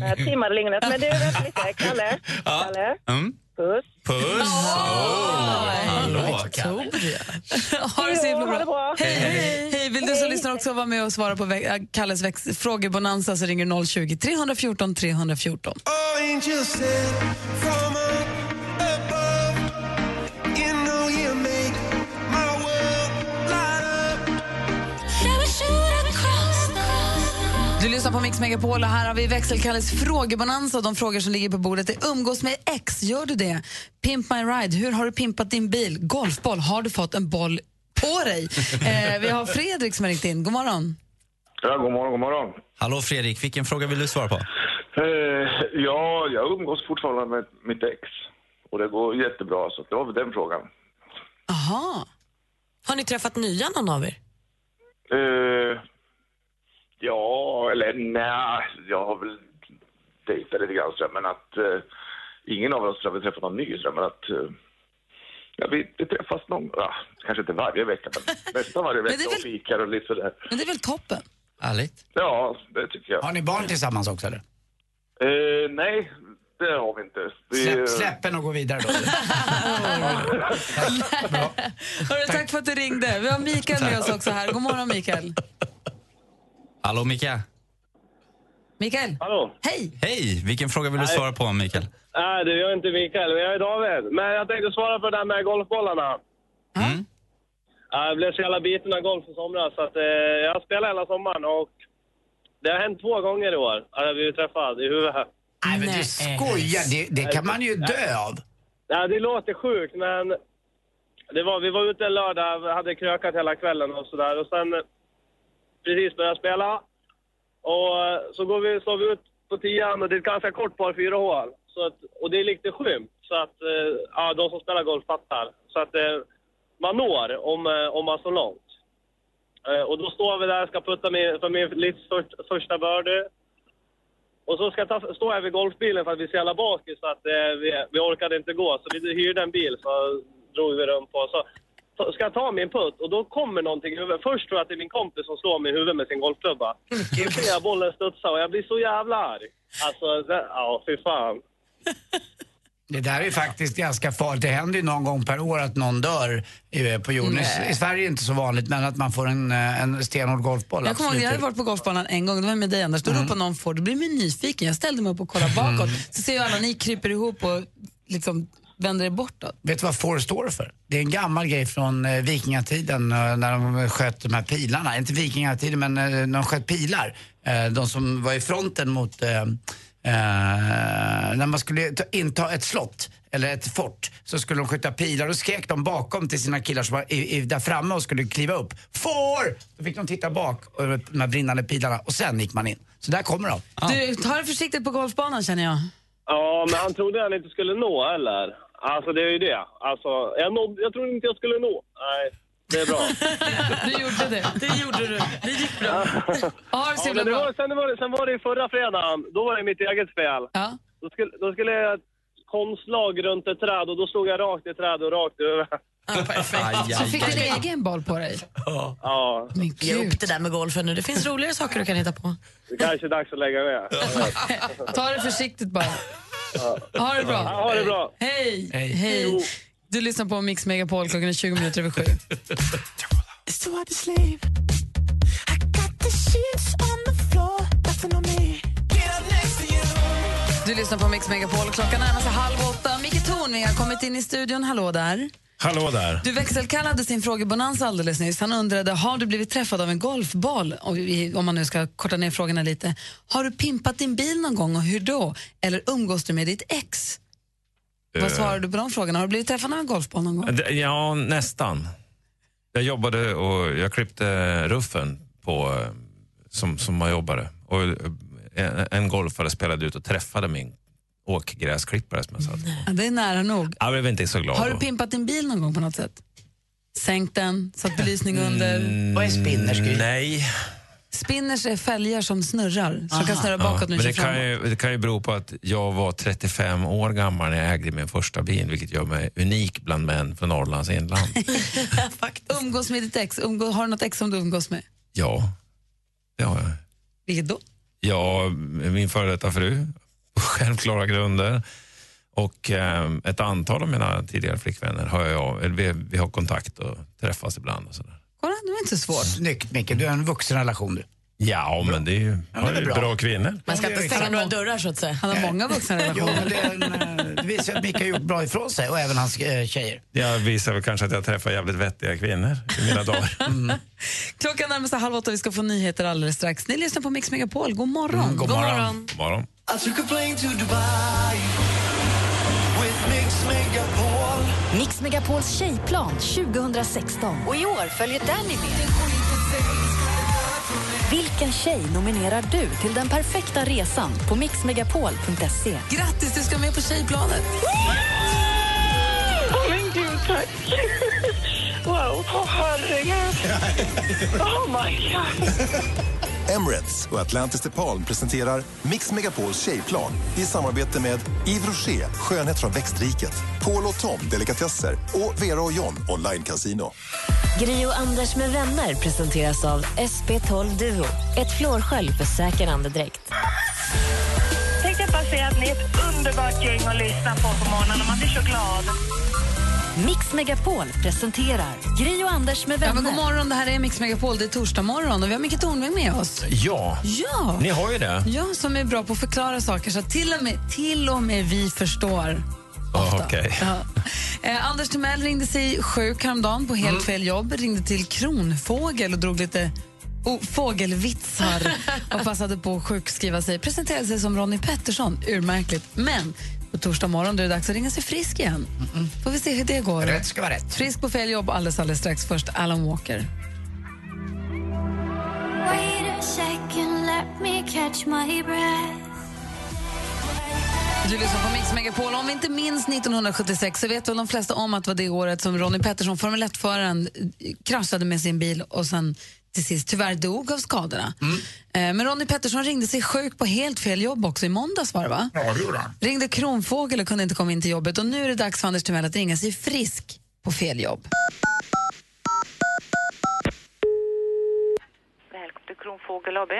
Jag trimmade lingonet. Men du, vänta lite. Kalle. Kalle. Mm. Puss. Puss! Oh, hallå! Ha det så himla bra. bra. Hej, hej. Hej, vill du som lyssnar också vara med och svara på äh, Kalles frågebonanza så ringer du 020 314 314. Angels Du lyssnar på Mix Megapol och här har vi växelkalles frågebonanza och de frågor som ligger på bordet är umgås med ex, gör du det? Pimp my ride, hur har du pimpat din bil? Golfboll, har du fått en boll på dig? Eh, vi har Fredrik som har ringt in, god morgon. Ja, god morgon, god morgon. Hallå Fredrik, vilken fråga vill du svara på? Eh, ja, jag umgås fortfarande med mitt ex. Och det går jättebra, så det var väl den frågan. Aha. Har ni träffat nya någon av er? Eh, ja, eller nej, jag har väl dejtat lite grann sådär, men att eh, ingen av oss har träffat någon ny sådär, men att eh, ja, vi, vi träffas någon, ja, kanske inte varje vecka, men nästan varje vecka väl- och fikar och lite sådär. Men det är väl toppen? Härligt. Ja, det tycker jag. Har ni barn tillsammans också eller? Eh, nej, det har vi inte. Vi, Släpp, släppen och gå vidare då. Hörru, tack för att du ringde. Vi har Mikael med oss också här. God morgon Mikael. Hallå Mika. Mikael. Hallå. Hej. Hej, vilken fråga vill du svara på Mikael? Nej, det gör inte Mikael. Jag är David. Men jag tänkte svara på det där med golfbollarna. Mm. Jag blev så jävla biten av golf i somras så att eh, jag spelade hela sommaren och det har hänt två gånger i år att jag blivit träffad i huvudet. Nej men du skojar, det, det kan man ju dö av. Ja, det låter sjukt men det var, vi var ute en lördag, hade krökat hela kvällen och sådär och sen precis började spela och eh, så går vi, slår vi ut på tian och det är ett ganska kort par fyra hål. Så att, och det är lite skymt så att eh, ja, de som spelar golf fattar. Så att eh, man når om, om man står långt. Och då står vi där, ska putta min, för min livs första birdie. Och så ska jag ta, stå här vid golfbilen för att vi är så jävla bakis så att eh, vi, vi orkade inte gå. Så vi hyrde en bil så drog vi runt på. Så ska jag ta min putt och då kommer någonting i huvudet. Först tror jag att det är min kompis som slår mig i huvudet med sin golfklubba. Då ser jag bollen studsa och jag blir så jävla arg. Alltså, ja fy fan. Det där är ju faktiskt ganska farligt. Det händer ju någon gång per år att någon dör eh, på jorden. I, I Sverige är det inte så vanligt, men att man får en, eh, en stenhård golfboll. Jag kommer ihåg, jag hade varit på golfbanan en gång, det var med dig Anders, då Mm. ropade någon får, då blir man nyfiken. Jag ställde mig upp och kollade bakåt, så ser jag alla ni kryper ihop och liksom vänder er bortåt. Vet du vad FOR står för? Det är en gammal grej från eh, vikingatiden eh, när de sköt de här pilarna. Inte vikingatiden, men eh, när de sköt pilar. De som var i fronten mot... När man skulle ta, inta ett slott eller ett fort så skulle de skjuta pilar. Då skrek de bakom till sina killar som var i, i, där framme och skulle kliva upp. FOR! Då fick de titta bak, över de här brinnande pilarna, och sen gick man in. Så där kommer de. Du, ta det försiktigt på golfbanan känner jag. Ja, men han trodde han inte skulle nå eller? Alltså det är ju det. Alltså, jag, nådde, jag trodde inte jag skulle nå. Nej, det är bra. Du gjorde det. Det gjorde du. Det gick bra. Ha det så Ja, men det bra. var, sen, var det, sen var det förra fredagen, då var det mitt eget fel. Ja. Då skulle, då skulle jag konstlag runt ett träd och då slog jag rakt i trädet och rakt över. Så fick du en egen boll på dig? Ja, Ge upp det där med golfen nu. Det finns roligare saker du kan hitta på. det kanske är dags att lägga med. Ta det försiktigt bara. Ha det bra. Ha det bra. Hej. Hej. Hej. Du lyssnar på Mix Megapol klockan är 20 minuter över sju. Du lyssnar på Mix Megapol klockan närmar sig halv åtta. Micke Tornving har kommit in i studion. Hallå där. Hallå där. Du växelkallade sin frågebonanza alldeles nyss. Han undrade, har du blivit träffad av en golfboll? Om man nu ska korta ner frågorna lite. Har du pimpat din bil någon gång och hur då? Eller umgås du med ditt ex? Vad Eh. svarar du på de frågorna? Har du blivit träffad av en golfboll någon gång? Ja, nästan. Jag jobbade och jag klippte ruffen på, eh, som, som man jobbade. Och eh, en, en golfare spelade ut och träffade min åkgräsklippare som jag på. Ja, det är nära nog. Jag blev inte så glad Har du då. pimpat din bil någon gång på något sätt? Sänkt den, satt belysning under? Vad är spinners? Mm, Nej. Spinners är fälgar som snurrar, som Aha. kan snurra bakåt när men du det kör kan, framåt. ju, det kan ju bero på att jag var 35 år gammal när jag ägde min första bil, vilket gör mig unik bland män från Norrlands inland. Umgås med ditt ex. Umgå, har du något ex som du umgås med? ja, det har jag. Vilket då? Ja, min före detta fru, på självklara grunder. Och eh, ett antal av mina tidigare flickvänner har jag, eller vi, vi har kontakt och träffas ibland. Och sådär. Kolla, det var inte så svårt. Snyggt Micke, du är en vuxen relation du. Ja, men det är ju Ja, det är bra. bra kvinnor. Man ska inte stänga några dörrar så att säga. Han har många vuxna Jo, relationer. men det, är en, eh, det visar att Micke har gjort bra ifrån sig och även hans eh, tjejer. Jag visar väl kanske att jag träffar jävligt vettiga kvinnor i mina dagar. Klockan närmar sig halv åtta vi ska få nyheter alldeles strax. Ni lyssnar på Mix Megapol. God morgon. Mm, god morgon. God morgon. I took a plane to Dubai with Mix Megapol. Mix Megapols tjejplan 2016. Och i år följer Danny med. Vilken tjej nominerar du till den perfekta resan på mixmegapol.se? Grattis, du ska med på tjejplanet. Åh men gud, tack. Wow, åh herregud. Oh my god. Emirates och Atlantis DePaul presenterar Mix Megapols tjejplan i samarbete med Yves Rocher, skönhet från växtriket, Paul och Tom, delikatesser och Vera och John, online casino. Gri och Anders med vänner presenteras av SP12 Duo. Ett flårskölj för säker andedräkt. Tänkte jag bara säga att ni är ett underbart gäng att lyssna på på morgonen och man blir så glad. Mix Megapol presenterar Gri och Anders med Ja, vänner. men god morgon, det här är Mix Megapol. Det är torsdag morgon och vi har Micke Tornving med oss. Ja, Ja. ni har ju det. Ja, som är bra på att förklara saker så att till och med, till och med vi förstår. Ja, Okej. Ja. Eh, Anders Timell ringde sig sjuk häromdagen på helt fel jobb. Ringde till Kronfågel och drog lite oh, fågelvitsar och passade på att sjukskriva sig. Presenterade sig som Ronnie Pettersson. Urmärkligt. Men på torsdag morgon då är det dags att ringa sig frisk igen. Får vi se hur det går. Rätt ska vara rätt. Frisk på fel jobb alldeles, alldeles strax. Först Alan Walker. Wait a second, let me catch my breath. Du lyssnar på Mix Megapol. Om vi inte minns 1976 så vet väl de flesta om att det var det året som Ronnie Pettersson, Formel 1-föraren, eh, kraschade med sin bil och sen till sist tyvärr dog av skadorna. Eh, Men Ronnie Pettersson ringde sig sjuk på helt fel jobb också. I måndags var det va? Ja, det gjorde han. Ringde Kronfågel och kunde inte komma in till jobbet och nu är det dags för Anders Timell att ringa sig frisk på fel jobb. Välkommen till Kronfågel AB.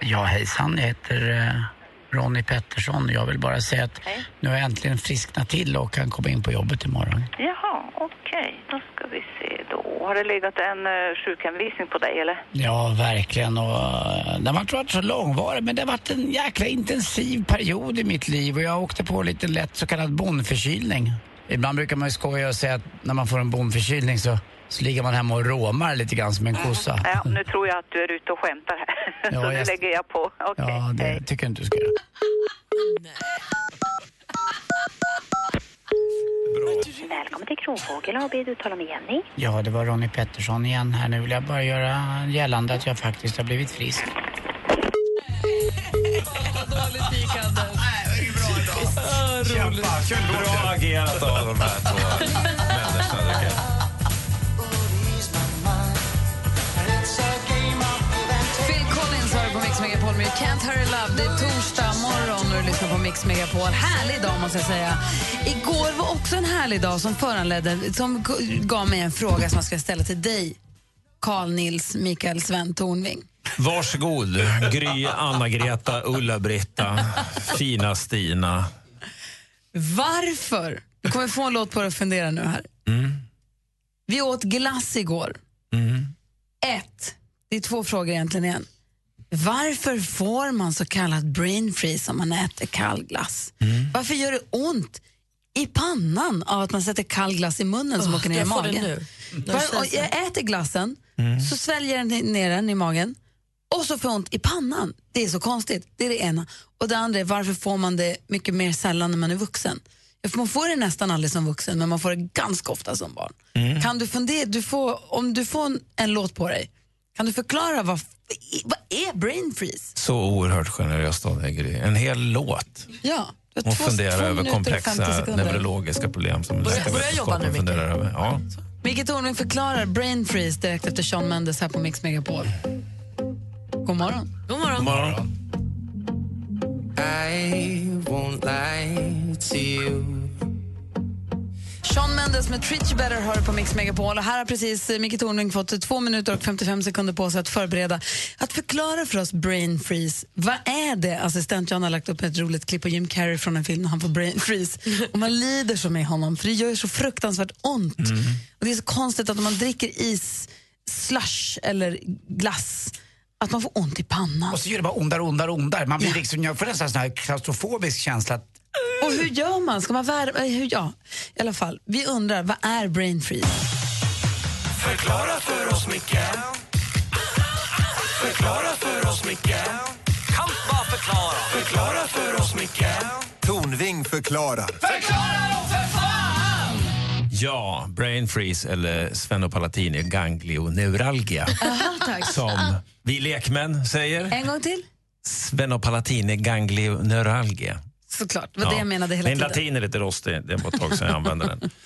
Ja, hejsan. Jag heter eh, Ronny Pettersson. Jag vill bara säga att Hej. nu har jag äntligen frisknat till och kan komma in på jobbet imorgon. Jaha, okej. Då ska vi se då. Har det legat en uh, sjukhemvisning på dig eller? Ja, verkligen. Och, eh, den har inte varit så långvarig, men det har varit en jäkla intensiv period i mitt liv och jag åkte på lite lätt så kallad bondförkylning. Ibland brukar man ju skoja och säga att när man får en bondförkylning så, så ligger man hemma och råmar lite grann som en kossa. Ja, nu tror jag att du är ute och skämtar här. Ja, så nu jag- lägger jag på. Okej, Ja, det hej. tycker jag inte du ska göra. Välkommen till Kronfågel AB. Du talar med Jenny. Ja, det var Ronny Pettersson igen här. Nu vill jag bara göra gällande att jag faktiskt har blivit frisk. Dåligt gick, Anders. Kämpa. Bra agerat av de här två människorna. Mix Megapol med Can't Hurry Love. Det är torsdag morgon och du lyssnar på Mix Megapol. Härlig dag måste jag säga. Igår var också en härlig dag som föranledde, som gav mig en fråga som jag ska ställa till dig, Carl Nils Mikael Sven Tornving. Varsågod, Gry, Anna-Greta, Ulla-Britta, fina Stina. Varför? Du kommer få en låt på dig att fundera nu här. Vi åt glass igår. Ett, det är två frågor egentligen igen. Varför får man så kallad brain freeze om man äter kall glass? Varför gör det ont i pannan av att man sätter kall glass i munnen som Åh, åker ner i magen? nu. Var, och jag äter glassen, så sväljer jag den ner den i magen och så får jag ont i pannan. Det är så konstigt. Det är det ena. Och det andra är varför får man det mycket mer sällan när man är vuxen? Man får det nästan aldrig som vuxen, men man får det ganska ofta som barn. Kan du fundera, du får, om du får en, en låt på dig, kan du förklara vad, vad är brain freeze? Så oerhört generöst av dig, Gry. En hel låt. Ja, du har Och två- fundera två över minuter och 50 komplexa neurologiska problem som Börja- börja jobba läkarvetenskapen nu, funderar över. Ja. Micke Tornving förklarar brain freeze direkt efter Sean Mendes här på Mix Megapol. God morgon. God morgon. God morgon. I won't lie to you. Sean Mendes med Treat You Better hör på Mix Megapol. Och här har precis eh, Micke Tornving fått två minuter och 55 sekunder på sig att förbereda, att förklara för oss brain freeze. Vad är det? Assistent John har lagt upp ett roligt klipp på Jim Carrey från en film när han får brain freeze. Och man lider så med honom, för det gör så fruktansvärt ont. Och det är så konstigt att om man dricker is, slush eller glass, att man får ont i pannan. Och så gör det bara ondare, ondare, ondare. Man blir liksom, jag får nästan sån här klaustrofobisk känsla att Och hur gör man? Ska man värma? eh, Hur, ja, i alla fall. Vi undrar, vad är brain freeze? Förklara för oss, Micke Förklara för oss, Micke Kan bara förklara Förklara för oss, Micke Tornving förklarar. Förklara då för fan! Ja, brain freeze eller sphenopalatini ganglioneuralgia. Aha. Som vi lekmän säger. En gång till. Sphenopalatini ganglioneuralgia. Såklart, det var det jag menade hela Min tiden. latin är lite rostig, det var ett tag sedan jag använde den.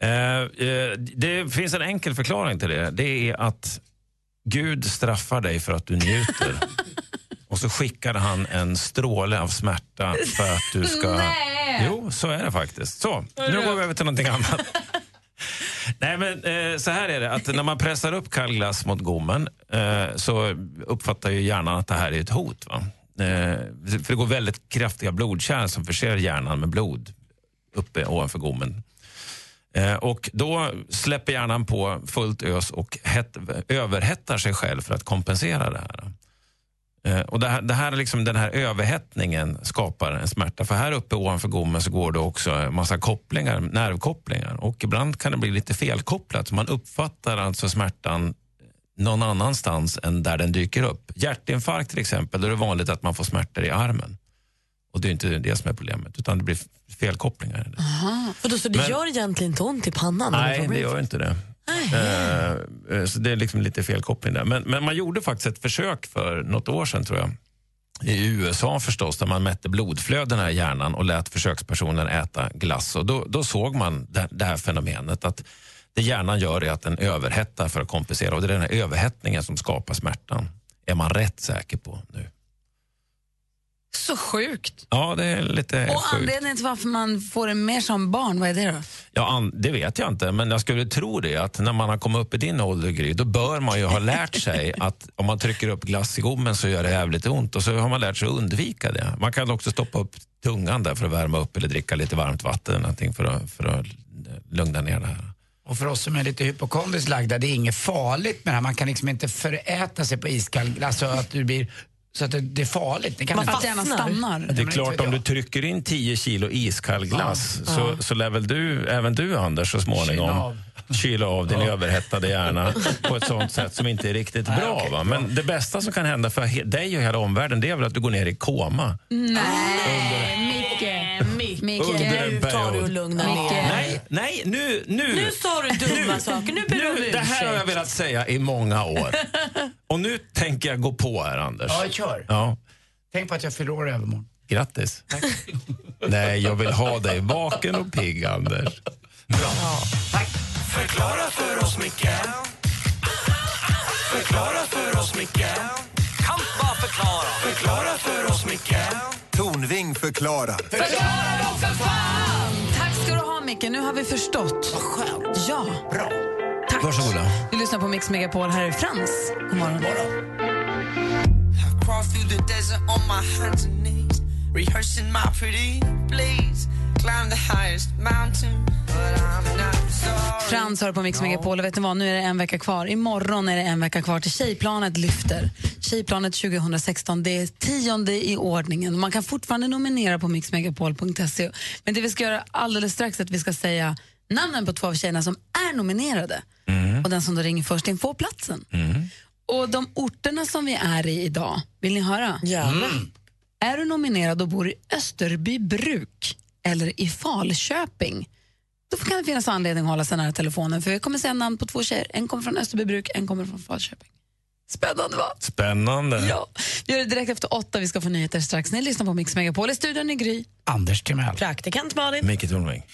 Eh, eh, det finns en enkel förklaring till det. Det är att Gud straffar dig för att du njuter. Och så skickar han en stråle av smärta för att du ska... Nej! Jo, så är det faktiskt. Så, nu går vi över till någonting annat. Nej, men eh, så här är det, att när man pressar upp kall glass mot gommen eh, så uppfattar ju hjärnan att det här är ett hot. Va? Eh, för det går väldigt kraftiga blodkärl som förser hjärnan med blod uppe ovanför gommen. Eh, och då släpper hjärnan på fullt ös och het, överhettar sig själv för att kompensera det här. Eh, och det här, det här liksom, den här överhettningen skapar en smärta. För här uppe ovanför gommen så går det också en massa kopplingar, nervkopplingar. Och ibland kan det bli lite felkopplat. Så man uppfattar alltså smärtan någon annanstans än där den dyker upp. Hjärtinfarkt till exempel, då är det vanligt att man får smärtor i armen. Och det är inte det som är problemet, utan det blir felkopplingar. Aha. Då, så det Men- gör egentligen inte ont i pannan? Nej, det gör inte det. Eh, så det är liksom lite felkoppling där. Men, men man gjorde faktiskt ett försök för något år sedan tror jag. I USA förstås, där man mätte blodflödena i hjärnan och lät försökspersonen äta glass. Och då, då såg man det, det här fenomenet att det hjärnan gör är att den överhettar för att kompensera. Och det är den här överhettningen som skapar smärtan. Är man rätt säker på nu. Så sjukt. Ja, det är lite Och sjukt. anledningen till varför man får det mer som barn, vad är det då? Ja, det vet jag inte, men jag skulle tro det att när man har kommit upp i din ålder, Gry, då bör man ju ha lärt sig att om man trycker upp glass i gommen så gör det jävligt ont och så har man lärt sig att undvika det. Man kan också stoppa upp tungan där för att värma upp eller dricka lite varmt vatten eller någonting för att, för att lugna ner det här. Och för oss som är lite hypokondriskt lagda, det är inget farligt med det här. Man kan liksom inte föräta sig på iskall glass så att du blir så att det, det är farligt. Det kan Man inte- fastnar. Stannar. Det är klart, om du trycker in 10 kilo iskall glass Ja. så, Ja. så lär väl du, även du Anders så Kyla småningom av. kyla av din överhettade hjärna på ett sånt sätt som inte är riktigt Nej, bra. okej, va? bra. Men det bästa som kan hända för dig och hela omvärlden det är väl att du går ner i koma. Nej, Micke. Micke. Under en tar du och period. lugnar ner Nej, nej, nu... Nu, Nu sa du dumma saker, nu ber du om nu, Det här har jag ursäkt. velat säga i många år. Och nu tänker jag gå på här, Anders. Ja, kör. Ja. Tänk på att jag fyller år i övermorgon. Grattis. Nej, jag vill ha dig vaken och pigg, Anders. Förklara för oss, Micke Förklara för oss, Micke Kan bara förklara Förklara för oss, Micke Tornving förklarar. Förklara då för fan! Tack ska du ha, Micke. Nu har vi förstått. Vad skönt. Ja. Bra. Tack. Varsågoda. Vi lyssnar på Mix Megapol. Här är Frans. God morgon. I crawl through the desert on my hands and knees Rehearsing my pretty please Climb the highest mountain But I'm not sorry Frans hör på Mix Megapol. Och vet ni vad? Nu är det en vecka kvar. Imorgon är det en vecka kvar till Tjejplanet lyfter. Tjejplanet 2016, det är tionde i ordningen. Man kan fortfarande nominera på mixmegapol.se. Men det vi ska göra alldeles strax är att vi ska säga namnen på två av tjejerna som är nominerade. Och den som då ringer först in får platsen. Och de orterna som vi är i idag, vill ni höra? Gärna. Är du nominerad och bor i Österbybruk eller i Falköping då kan det finnas anledning att hålla sig nära telefonen för jag kommer säga namn på två tjejer. En kommer från Österbybruk, en kommer från Falköping. Spännande va? Spännande. Ja. Vi gör det direkt efter åtta, vi ska få nyheter strax. Ni lyssnar på Mix Megapol. I studion är Gry. Anders Timell. Praktikant Malin. Micke Tornving.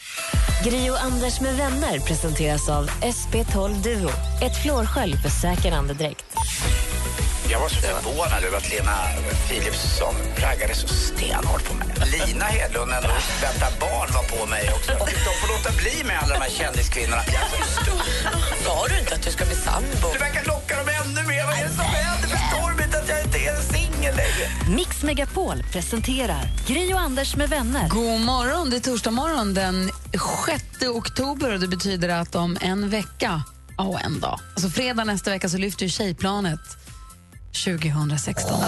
Gri och Anders med vänner presenteras av SP12 Duo. Ett flårskölj för säker andedräkt. Jag var så förvånad över att Lena Philipsson raggade så stenhårt på mig. Lina Hedlund, ändå väntar barn, var på mig också. De får låta bli med alla de här kändiskvinnorna. Sa du inte att du ska bli sambo? Du verkar locka dem ännu mer. Vad är det som händer? Förstår de inte att jag inte är singel längre? Mix Megapol presenterar Gri och Anders med vänner. God morgon, det är torsdag morgon den 6 oktober och det betyder att om en vecka, ja och en dag, alltså fredag nästa vecka så lyfter ju Tjejplanet 2016.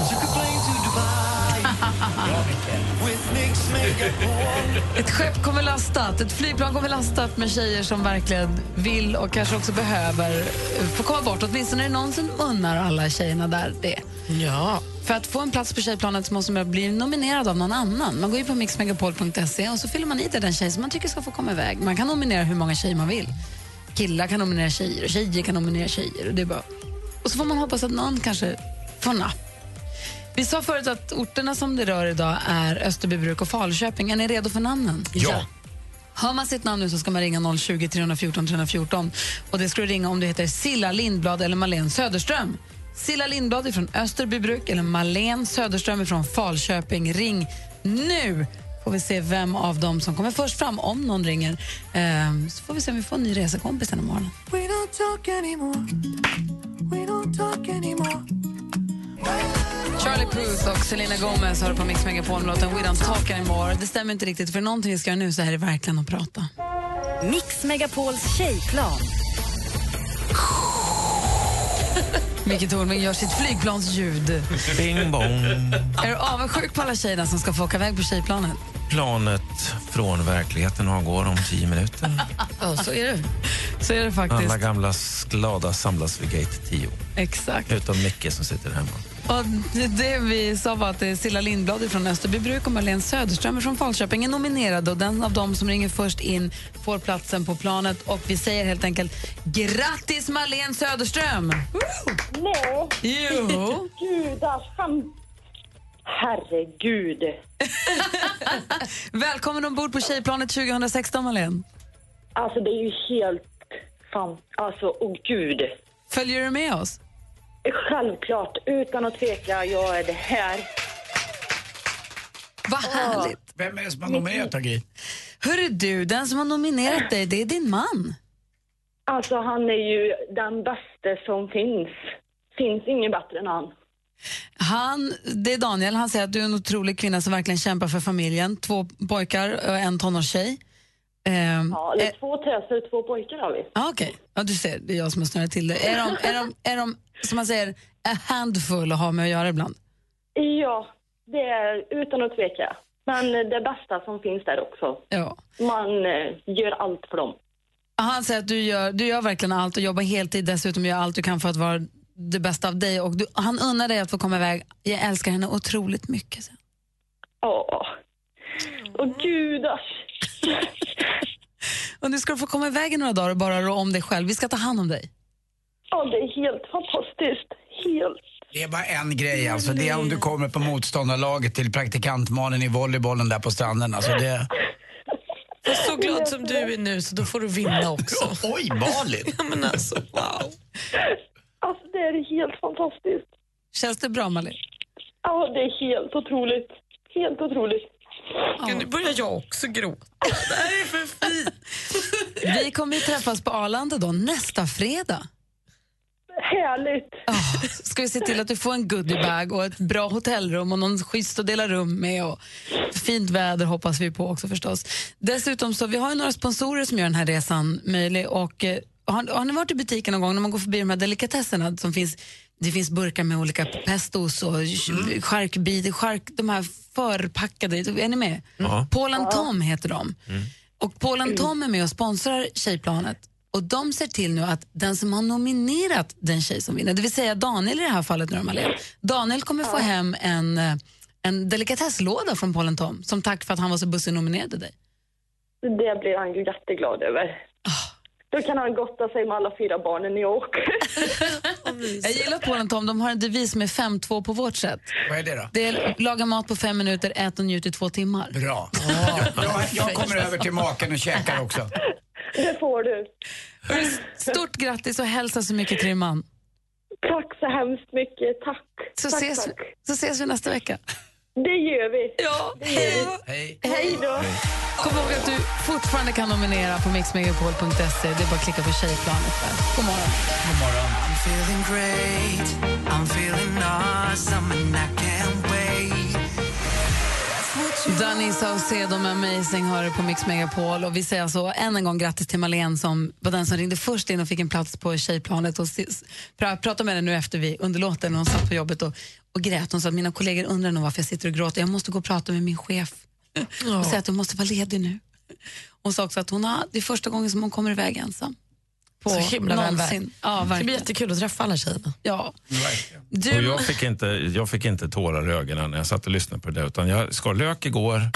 With Mix Megapol Ett skepp kommer lastat, ett flygplan kommer lastat med tjejer som verkligen vill och kanske också behöver eh, få komma bort. Åtminstone är det någon som unnar alla tjejerna där det. Ja. För att få en plats på Tjejplanet så måste man bli nominerad av någon annan. Man går in på mixmegapol.se och så fyller man i det den tjej som man tycker ska få komma iväg. Man kan nominera hur många tjejer man vill. Killar kan nominera tjejer och tjejer kan nominera tjejer. Och, det är bara... och så får man hoppas att någon kanske får napp. Vi sa förut att orterna som det rör idag är Österbybruk och Falköping. Är ni redo för namnen? Ja. Hör man sitt namn nu så ska man ringa 020 314 314. Och det ska du ringa om du heter Silla Lindblad eller Malene Söderström. Silla Lindblad är från Österbybruk eller Malene Söderström är från Falköping. Ring nu! Får vi se vem av dem som kommer först fram, om någon ringer. Ehm, så får vi se om vi får en ny resekompis den här morgonen. Charlie Puth och Selena Gomez har på Mix Megapol-låten We Don't Talk Anymore. Det stämmer inte riktigt, för någonting vi ska göra nu så här är verkligen att prata. Mix Megapols tjejplan. Micke Tornving gör sitt flygplansljud. Bing bong. Är du avundsjuk på alla tjejerna som ska få åka iväg på tjejplanet? Planet från verkligheten avgår om tio minuter. Ja, så är det. Så är det faktiskt. Alla gamla glada samlas vid gate 10. Exakt. Utom Micke som sitter hemma. Och det, vi sa var att Silla Lindblad från Österbybruk och Marlene Söderström från Falköping är nominerade och den av dem som ringer först in får platsen på planet och vi säger helt enkelt grattis Marlene Söderström! Nej. Jo. Gudars. Herregud. Välkommen ombord på Tjejplanet 2016 Marlene. Alltså det är ju helt fan. Alltså, åh gud. Följer du med oss? Självklart, utan att tveka. Jag är det här. Vad härligt! Vem är det som har nominerat dig, Gry? Hörru du, den som har nominerat dig, det är din man. Alltså han är ju den bästa som finns. Finns ingen bättre än han. Han, det är Daniel, han säger att du är en otrolig kvinna som verkligen kämpar för familjen. Två pojkar och en tonårstjej. Ehm, Ja, eller två töser, två pojkar har vi. Ja, okej. Ja, du ser, det är jag som har snurrat till det. Är de, är, de, är de, som man säger, a handful att ha med att göra ibland? Ja, det är utan att tveka. Men det bästa som finns där också. Ja. Man eh, gör allt för dem. Han säger att du gör, du gör verkligen allt och jobbar heltid dessutom gör allt du kan för att vara det bästa av dig. Och du, han unnar dig att få komma iväg. Jag älskar henne otroligt mycket. han. Åh, åh gudars. Och nu ska du få komma iväg i några dagar och bara rå om dig själv. Vi ska ta hand om dig. Ja, det är helt fantastiskt. Helt Det är bara en grej alltså. Det är om du kommer på motståndarlaget till praktikantmalen i volleybollen där på stranden. Alltså det... Jag är så glad som du är nu så då får du vinna också. Oj, Malin! ja, men alltså, wow. Alltså det är helt fantastiskt. Känns det bra, Malin? Ja, det är helt otroligt. Helt otroligt. Gud, nu börjar jag också gråta. Det här är för fint. Vi kommer ju träffas på Arlanda då nästa fredag. Härligt. Ska vi se till att du får en goodiebag och ett bra hotellrum och någon schysst att dela rum med och fint väder hoppas vi på också förstås. Dessutom så vi har ju några sponsorer som gör den här resan möjlig och eh, har, har ni varit i butiken någon gång när man går förbi de här delikatesserna som finns det finns burkar med olika pestos och mm. charkbit, chark, de här förpackade, är ni med? Ja. Paul and Tom heter de. Mm. Och Paul and Tom är med och sponsrar Tjejplanet. Och de ser till nu att den som har nominerat den tjej som vinner, det vill säga Daniel i det här fallet. Daniel kommer få hem en, eh, en delikatesslåda från Paul and Tom som tack för att han var så bussig och nominerade dig. Det blir han ju jätteglad över. Då kan han gotta sig med alla fyra barnen i York. Jag gillar and Tom, de har en devis med 5-2 på vårt sätt. Vad är det då? Det är laga mat på fem minuter, ät och njut i två timmar. Bra. Jag, jag, jag kommer över till maken och käkar också. Det får du. Stort grattis och hälsa så mycket till din man. Tack så hemskt mycket. Tack. Så, tack, ses, tack. så ses vi nästa vecka. Det gör vi. Ja, det gör vi. Hej. Hej då. Kom ihåg att du fortfarande kan nominera på mixmegapol.se. Det är bara att klicka på tjejplanet där. God morgon. God morgon. I'm feeling great, I'm feeling awesome and I can't wait. Danny Saucedo med Amazing hör på Mix Megapol. Och vi säger alltså än en gång grattis till Malene som var den som ringde först in och fick en plats på tjejplanet. Och pratade med henne nu efter vi under låten när hon satt på jobbet och, och grät. Hon sa att mina kollegor undrar nog varför jag sitter och gråter. Jag måste gå och prata med min chef och säga att du måste vara ledig nu. Hon sa också att hon har, det är första gången som hon kommer iväg ensam. På Så himla någonsin. Ja, Det blir jättekul att träffa alla tjejerna. Ja. Och Du, jag, fick inte, jag fick inte tårar i ögonen när jag satt och lyssnade på det. Utan jag skar lök igår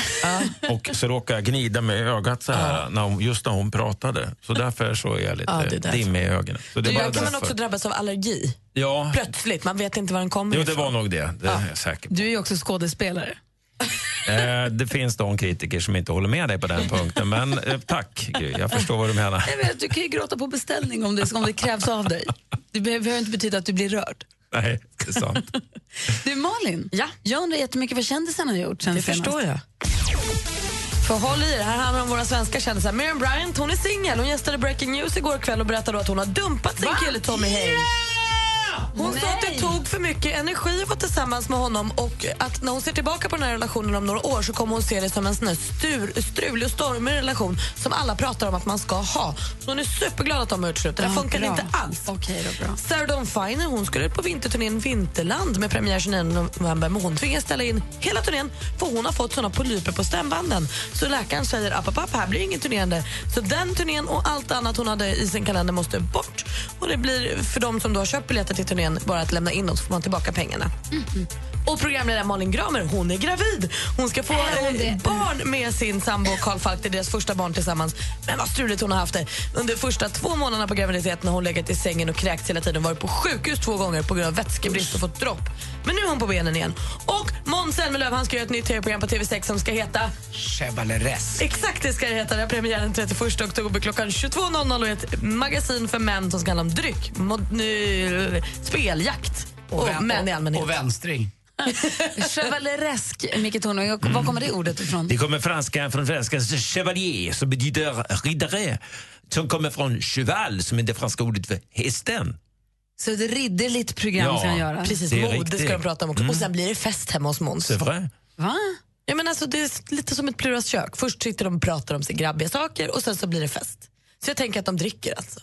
och så råkade jag gnida med ögat så här, när hon, just när hon pratade. Så därför så är jag lite Ja, det är därför. dimmig i ögonen. Så det Du, kan man därför. också drabbas av allergi. Ja, Plötsligt, man vet inte var den kommer jo, det ifrån. var nog det. Det är jag säker på. du är ju också skådespelare. Eh, det finns de kritiker som inte håller med dig på den punkten. Men eh, tack, Gry. jag förstår vad du menar. Jag vet, du kan ju gråta på beställning om det, om det krävs av dig. Det behöver inte betyda att du blir rörd. Nej, det är sant. Du Malin, Ja. jag undrar jättemycket vad kändisen har gjort sen Det senast. förstår jag. För håll i er, här handlar det om våra svenska kändisar. Miriam Bryant hon är singel. Hon gästade Breaking News igår kväll och berättade då att hon har dumpat sin kille Tommy Haig. Hon sa att det tog för mycket energi att vara tillsammans med honom och att när hon ser tillbaka på den här relationen om några år så kommer hon se det som en sån här stur, strulig och stormig relation som alla pratar om att man ska ha. Så hon är superglad att de har gjort slut. Det Ja, funkar bra. inte alls. Okej då, bra. Sarah Dawn Finer hon skulle på vinterturnén Vinterland med premiär 29 november men hon tvingas ställa in hela turnén för hon har fått såna polyper på stämbanden. Så läkaren säger app, här blir ingen turnerande. Så den turnén och allt annat hon hade i sin kalender måste bort. Och det blir för de som då har köpt biljetter till turnén bara att lämna in dem så får man tillbaka pengarna. Mm-hmm. Och programledaren Malin Gramer, hon är gravid. Hon ska få eh, barn med sin sambo Carl Falk. Det är deras första barn tillsammans. Men vad struligt hon har haft det. Under första två månaderna på graviditeten har hon legat i sängen och kräkts hela tiden. Varit på sjukhus två gånger på grund av vätskebrist och fått dropp. Men nu är hon på benen igen. Och Måns Zelmerlöw han ska göra ett nytt tv-program på TV6 som ska heta Chevaleresque. Exakt det ska det heta. Det har premiär den 31 oktober klockan 22.00 och är ett magasin för män som ska handla om dryck, mod, nu, speljakt och, vän- män i allmänhet. Och vänstring. Chevaleresk, Micke Tornving, var kommer det ordet ifrån? Det kommer franska, från franska chevalier som betyder riddare. Som kommer från cheval som är det franska ordet för hästen. Så ett ridderligt program Ja, ska han göra? Precis, Det är mode riktigt. ska de prata om också. Och sen blir det fest hemma hos Måns. Va? Ja, men alltså, det är lite som ett Pluras kök. Först sitter de och pratar om sig grabbiga saker och sen så blir det fest. Så jag tänker att de dricker alltså.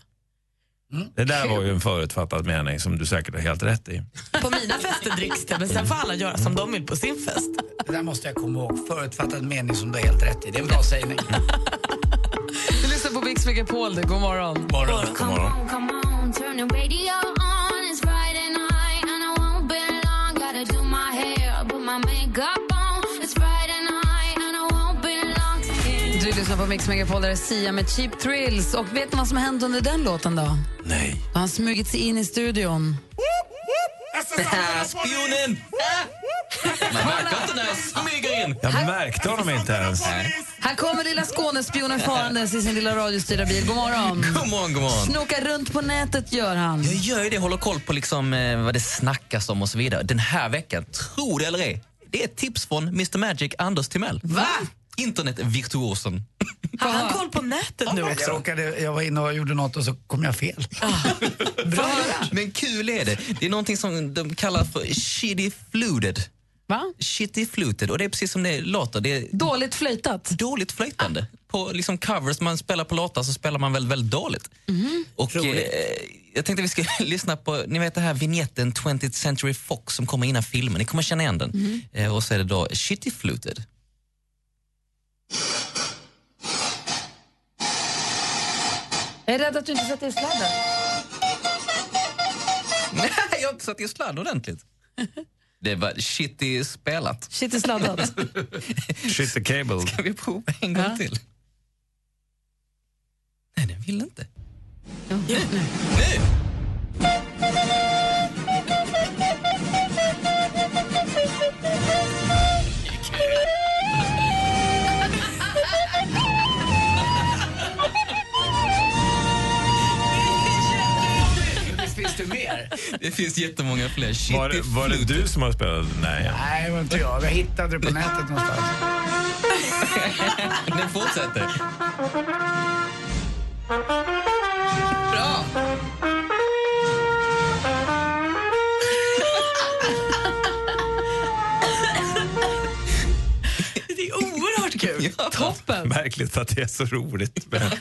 Det där var ju en förutfattad mening som du säkert har helt rätt i. På mina fester dricks det men sen får alla göra som de vill på sin fest. Det där måste jag komma ihåg. Förutfattad mening som du har helt rätt i. Det är en bra sägning. Du lyssnar på Mix Megapol, god morgon. Morgon. God morgon. Come on, Du lyssnar på Mix Megapol, där Sia med Cheap Thrills. Och vet ni vad som har hänt under den låten då? Nej. Då har han smugit sig in i studion. Spionen! Man märker inte när jag smyger in. Jag märkte honom inte ens. Här kommer lilla Skånespionen farandes i sin lilla radiostyrda bil. God morgon. God morgon, god morgon. Snokar runt på nätet gör han. Jag gör ju det, håller koll på liksom, eh, vad det snackas om och så vidare. Den här veckan, tro det eller ej, det är ett tips från Mr Magic Anders Timell. Va? Internetvirtuosen. Har han koll på nätet nu Jag, också? råkade, jag var inne och gjorde något och så kom jag fel. Bra. Men kul är det. Det är någonting som de kallar för shitty fluted. Va? Shitty fluted. Och det är precis som det låter. Det är Dåligt flöjtat? dåligt flöjtande. På liksom covers man spelar på låtar så spelar man väldigt, väldigt dåligt. Och, eh, jag tänkte vi ska lyssna på ni vet det här vignetten 20th Century Fox som kommer innan filmen. Ni kommer känna igen den. Eh, och så är det då Shitty Fluted. Jag är rädd att du inte sätter i sladden. Nej, jag har inte satt i sladd ordentligt. Det var shitty spelat. Shit i sladdat. Shit the cable. Ska vi prova en gång till? Nej, den vill inte. Nu! Visst det finns jättemånga fler. Shitty Var, det- var det du som har spelat? Nej. Nej, det var inte jag. Jag hittade det på nätet någonstans. Den fortsätter. Bra! Kul. Toppen! Märkligt att det är så roligt med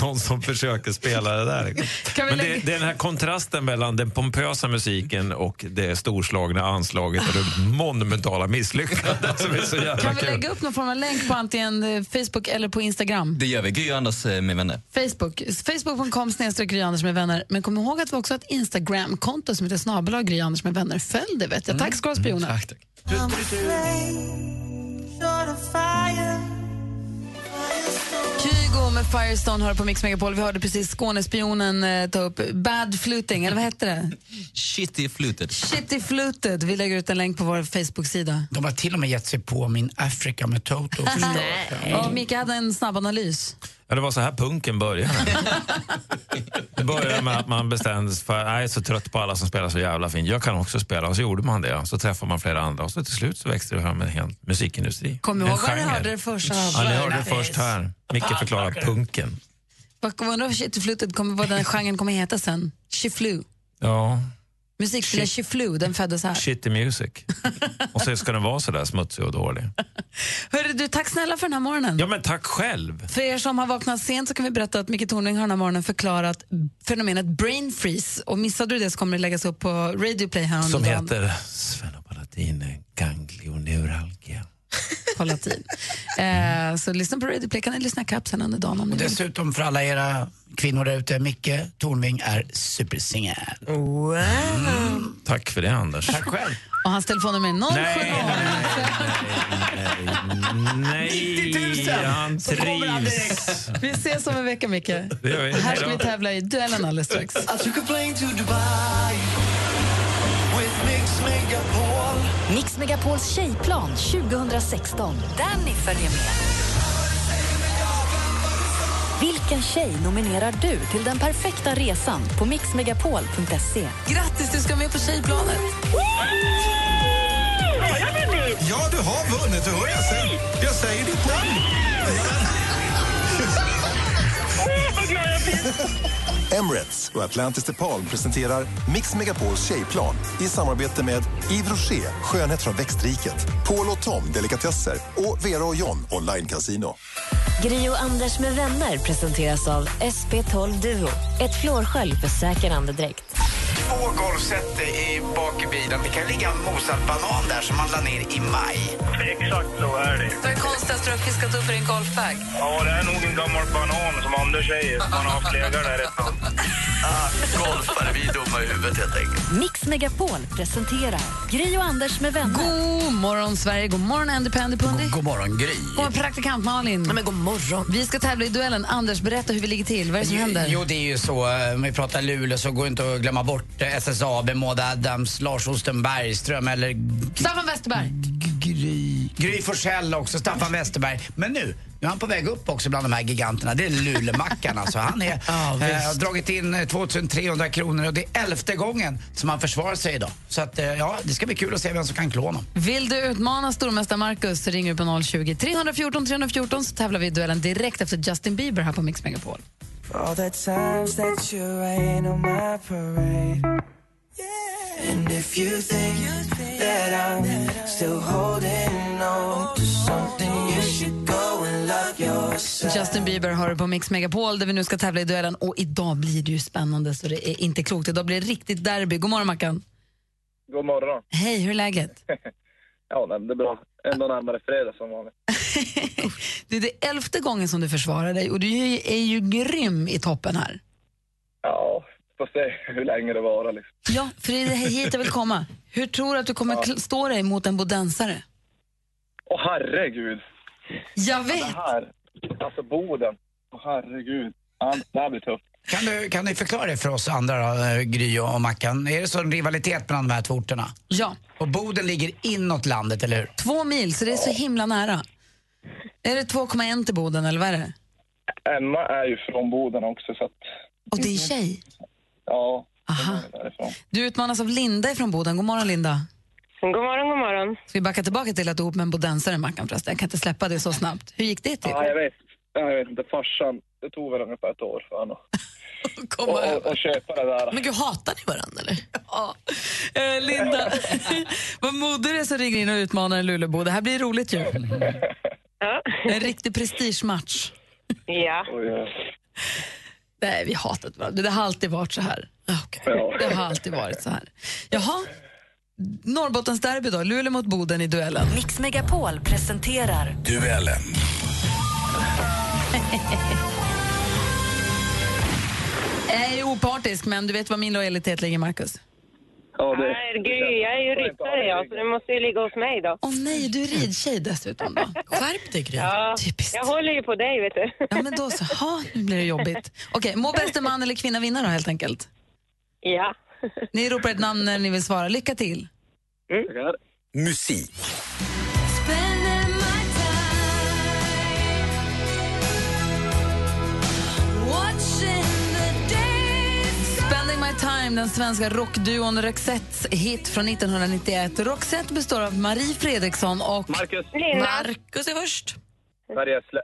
någon som försöker spela det där. Kan vi Men det, det är den här kontrasten mellan den pompösa musiken och det storslagna anslaget och det monumentala misslyckandet som är så jävla Kan vi kul. lägga upp någon form av länk på antingen eh, Facebook eller på Instagram? Det gör vi. Gry Anders eh, med vänner. Facebook. Facebook.com snedstreck Gry Anders med vänner. Men kom ihåg att vi också har ett Instagram-konto som heter snabel Gry Anders med vänner. Följ det vet jag. Tack ska du ha spioner. Tack, tack. Kygo med Firestone hör på Mix Megapol. Vi hörde precis Skånespionen eh, ta upp bad fluting, eller vad hette det? Shitty fluted. Shitty fluted. Vi lägger ut en länk på vår Facebook-sida. De har till och med gett sig på min Africa med Toto. Ja, Micke hade en snabb analys. Ja, det var så här punken började. Det började med att man bestämde sig för att jag är så trött på alla som spelar så jävla fint. Jag kan också spela. Och så gjorde man det. Så träffade man flera andra. Och så till slut så växte det fram en hel musikindustri. Kom En ihåg var ni hörde det först. Ja, ni hörde det först här. Micke förklarar punken. Vad undrar vad kommer, vad den genren kommer heta sen? Shiflu. Ja, Musikstilen Shiflu, den föddes här. shitty music. Och så ska den vara så där smutsig och dålig. Hörru, du, tack snälla för den här morgonen. Ja, men tack själv. För er som har vaknat sent så kan vi berätta att Micke Tornving har den här morgonen förklarat fenomenet brain freeze. Och missade du det så kommer det läggas upp på Radio Play här Som heter sfenopalatin ganglioneuralgia. På latin. eh, så lyssna på Radio Play, kan ni lyssna kapp sen under dagen om ni Och vill. dessutom för alla era kvinnor där ute, Micke Tornving är supersingel. Wow. Tack för det, Anders. Tack själv. Och hans telefonnummer är 070... Nej, han trivs. Vi ses om en vecka, Micke. Här ska vi tävla i duellen alldeles strax. Mix Megapol. Mix Megapols tjejplan 2016. Danny följer med. Vilken tjej nominerar du till den perfekta resan på mixmegapol.se? Grattis, du ska med på tjejplanet. Ja, du har vunnit. Du hör jag, säger, jag säger ditt namn. Emirates och Atlantis DePaul presenterar Mix Megapols tjejplan i samarbete med Yves Rocher, skönhet från växtriket, Paul och Tom, delikatesser och Vera och John, online casino. Grio Anders med vänner presenteras av SP12 Duo. Ett flårskölj för säker andedräkt. Två golfset i bak i bilen. Det kan ligga en mosad banan där som man la ner i maj. Exakt så är det. Vad är det konstigaste du har fiskat upp i din golfbag? Ja, det är nog en gammal banan som Anders säger. Man har haft legat där ett tag. Ah, golfare, vi är dumma i huvudet helt enkelt. Mix Megapol presenterar Gry och Anders med vänner. God morgon, Sverige. God morgon, Andy Pandy Pundy. God morgon, Gry. God morgon, praktikant Malin. men god morgon. Vi ska tävla i duellen. Anders, berätta hur vi ligger till. Vad är det som händer? Jo, det är ju så. Om vi pratar Luleå så går det inte att glömma bort eh, SSAB, Maud Adams, Lars Osten Bergström eller Staffan Westerberg. Gry, Gry Forssell också, Staffan Westerberg. Men nu, nu är han på väg upp också bland de här giganterna. Det är Lulemackan alltså. Han är, Ja, eh, har dragit in eh, 2300 kronor och det är elfte gången som han försvarar sig idag. Så att, eh, ja, det ska bli kul att se vem som kan klå honom. Vill du utmana stormästare Marcus så ringer du på 020 314 314 så tävlar vi i duellen direkt efter Justin Bieber här på Mix Megapol. All the times that you rain on my parade. And if you think that I'm still holding on to something, you should go and love yourself. Justin Bieber har du på Mix Megapol där vi nu ska tävla i duellen och idag blir det ju spännande så det är inte klokt. Idag blir det riktigt derby. God morgon Mackan. God morgon. Hej, hur är läget? Ja, men det är bra. Ändå närmare fredag som vanligt. Det är det elfte gången som du försvarar dig och du är ju grym i toppen här. Ja, får se hur länge det varar liksom. Ja, för det är hit jag vill komma. Hur tror du att du kommer Ja. stå dig mot en bodensare? Åh herregud. Jag Det vet! här, alltså Boden. Åh herregud. Ja, det här blir tufft. Kan du, kan du förklara det för oss andra då, eh, Gry och Mackan? Är det så en rivalitet mellan de här två orterna? Ja. Och Boden ligger inåt landet, eller hur? Två mil, så det är så himla nära. Är det 2,1 till Boden eller vad är det? Emma är ju från Boden också så att, Och det är tjej. ja. Aha. Du utmanas av Linda från Boden. God morgon Linda. God morgon, god morgon. Ska vi backa tillbaka till att du är ihop med en bodensare Mackan förresten? Jag kan inte släppa det så snabbt. Hur gick det till? Ja, jag vet. Ja, Jag vet inte, farsan, det tog väl ungefär ett år för honom. Komma och, och, och köpa det där. Men gud, hatar ni varandra eller? Ja. Eh, Linda, vad modig du är som ringer in och utmanar en Lulebo. Det här blir roligt ju. En riktig prestigematch. Ja. Nej, vi hatar varandra. Det har alltid varit så här. Det har alltid varit så här. Jaha, Norrbottens derby då. Luleå mot Boden i duellen. Mix Megapol presenterar Duellen. Jag är opartisk, men du vet var min lojalitet ligger, Marcus. Ja, det... Nej, gud, jag är ju ryttare jag, så det måste ju ligga hos mig då. Åh nej, du är ridtjej dessutom då. Skärp dig, Gry. Ja, jag håller ju på dig, vet du. Ja, men då så. Ha, nu blir det jobbigt. Okej, må bästa man eller kvinna vinna då helt enkelt. Ja. Ni ropar ett namn när ni vill svara. Lycka till. Musik. Spending time, den svenska rockduon Roxettes hit från 1991. Roxette består av Marie Fredriksson och... Marcus. Marcus är först. Per Gessle.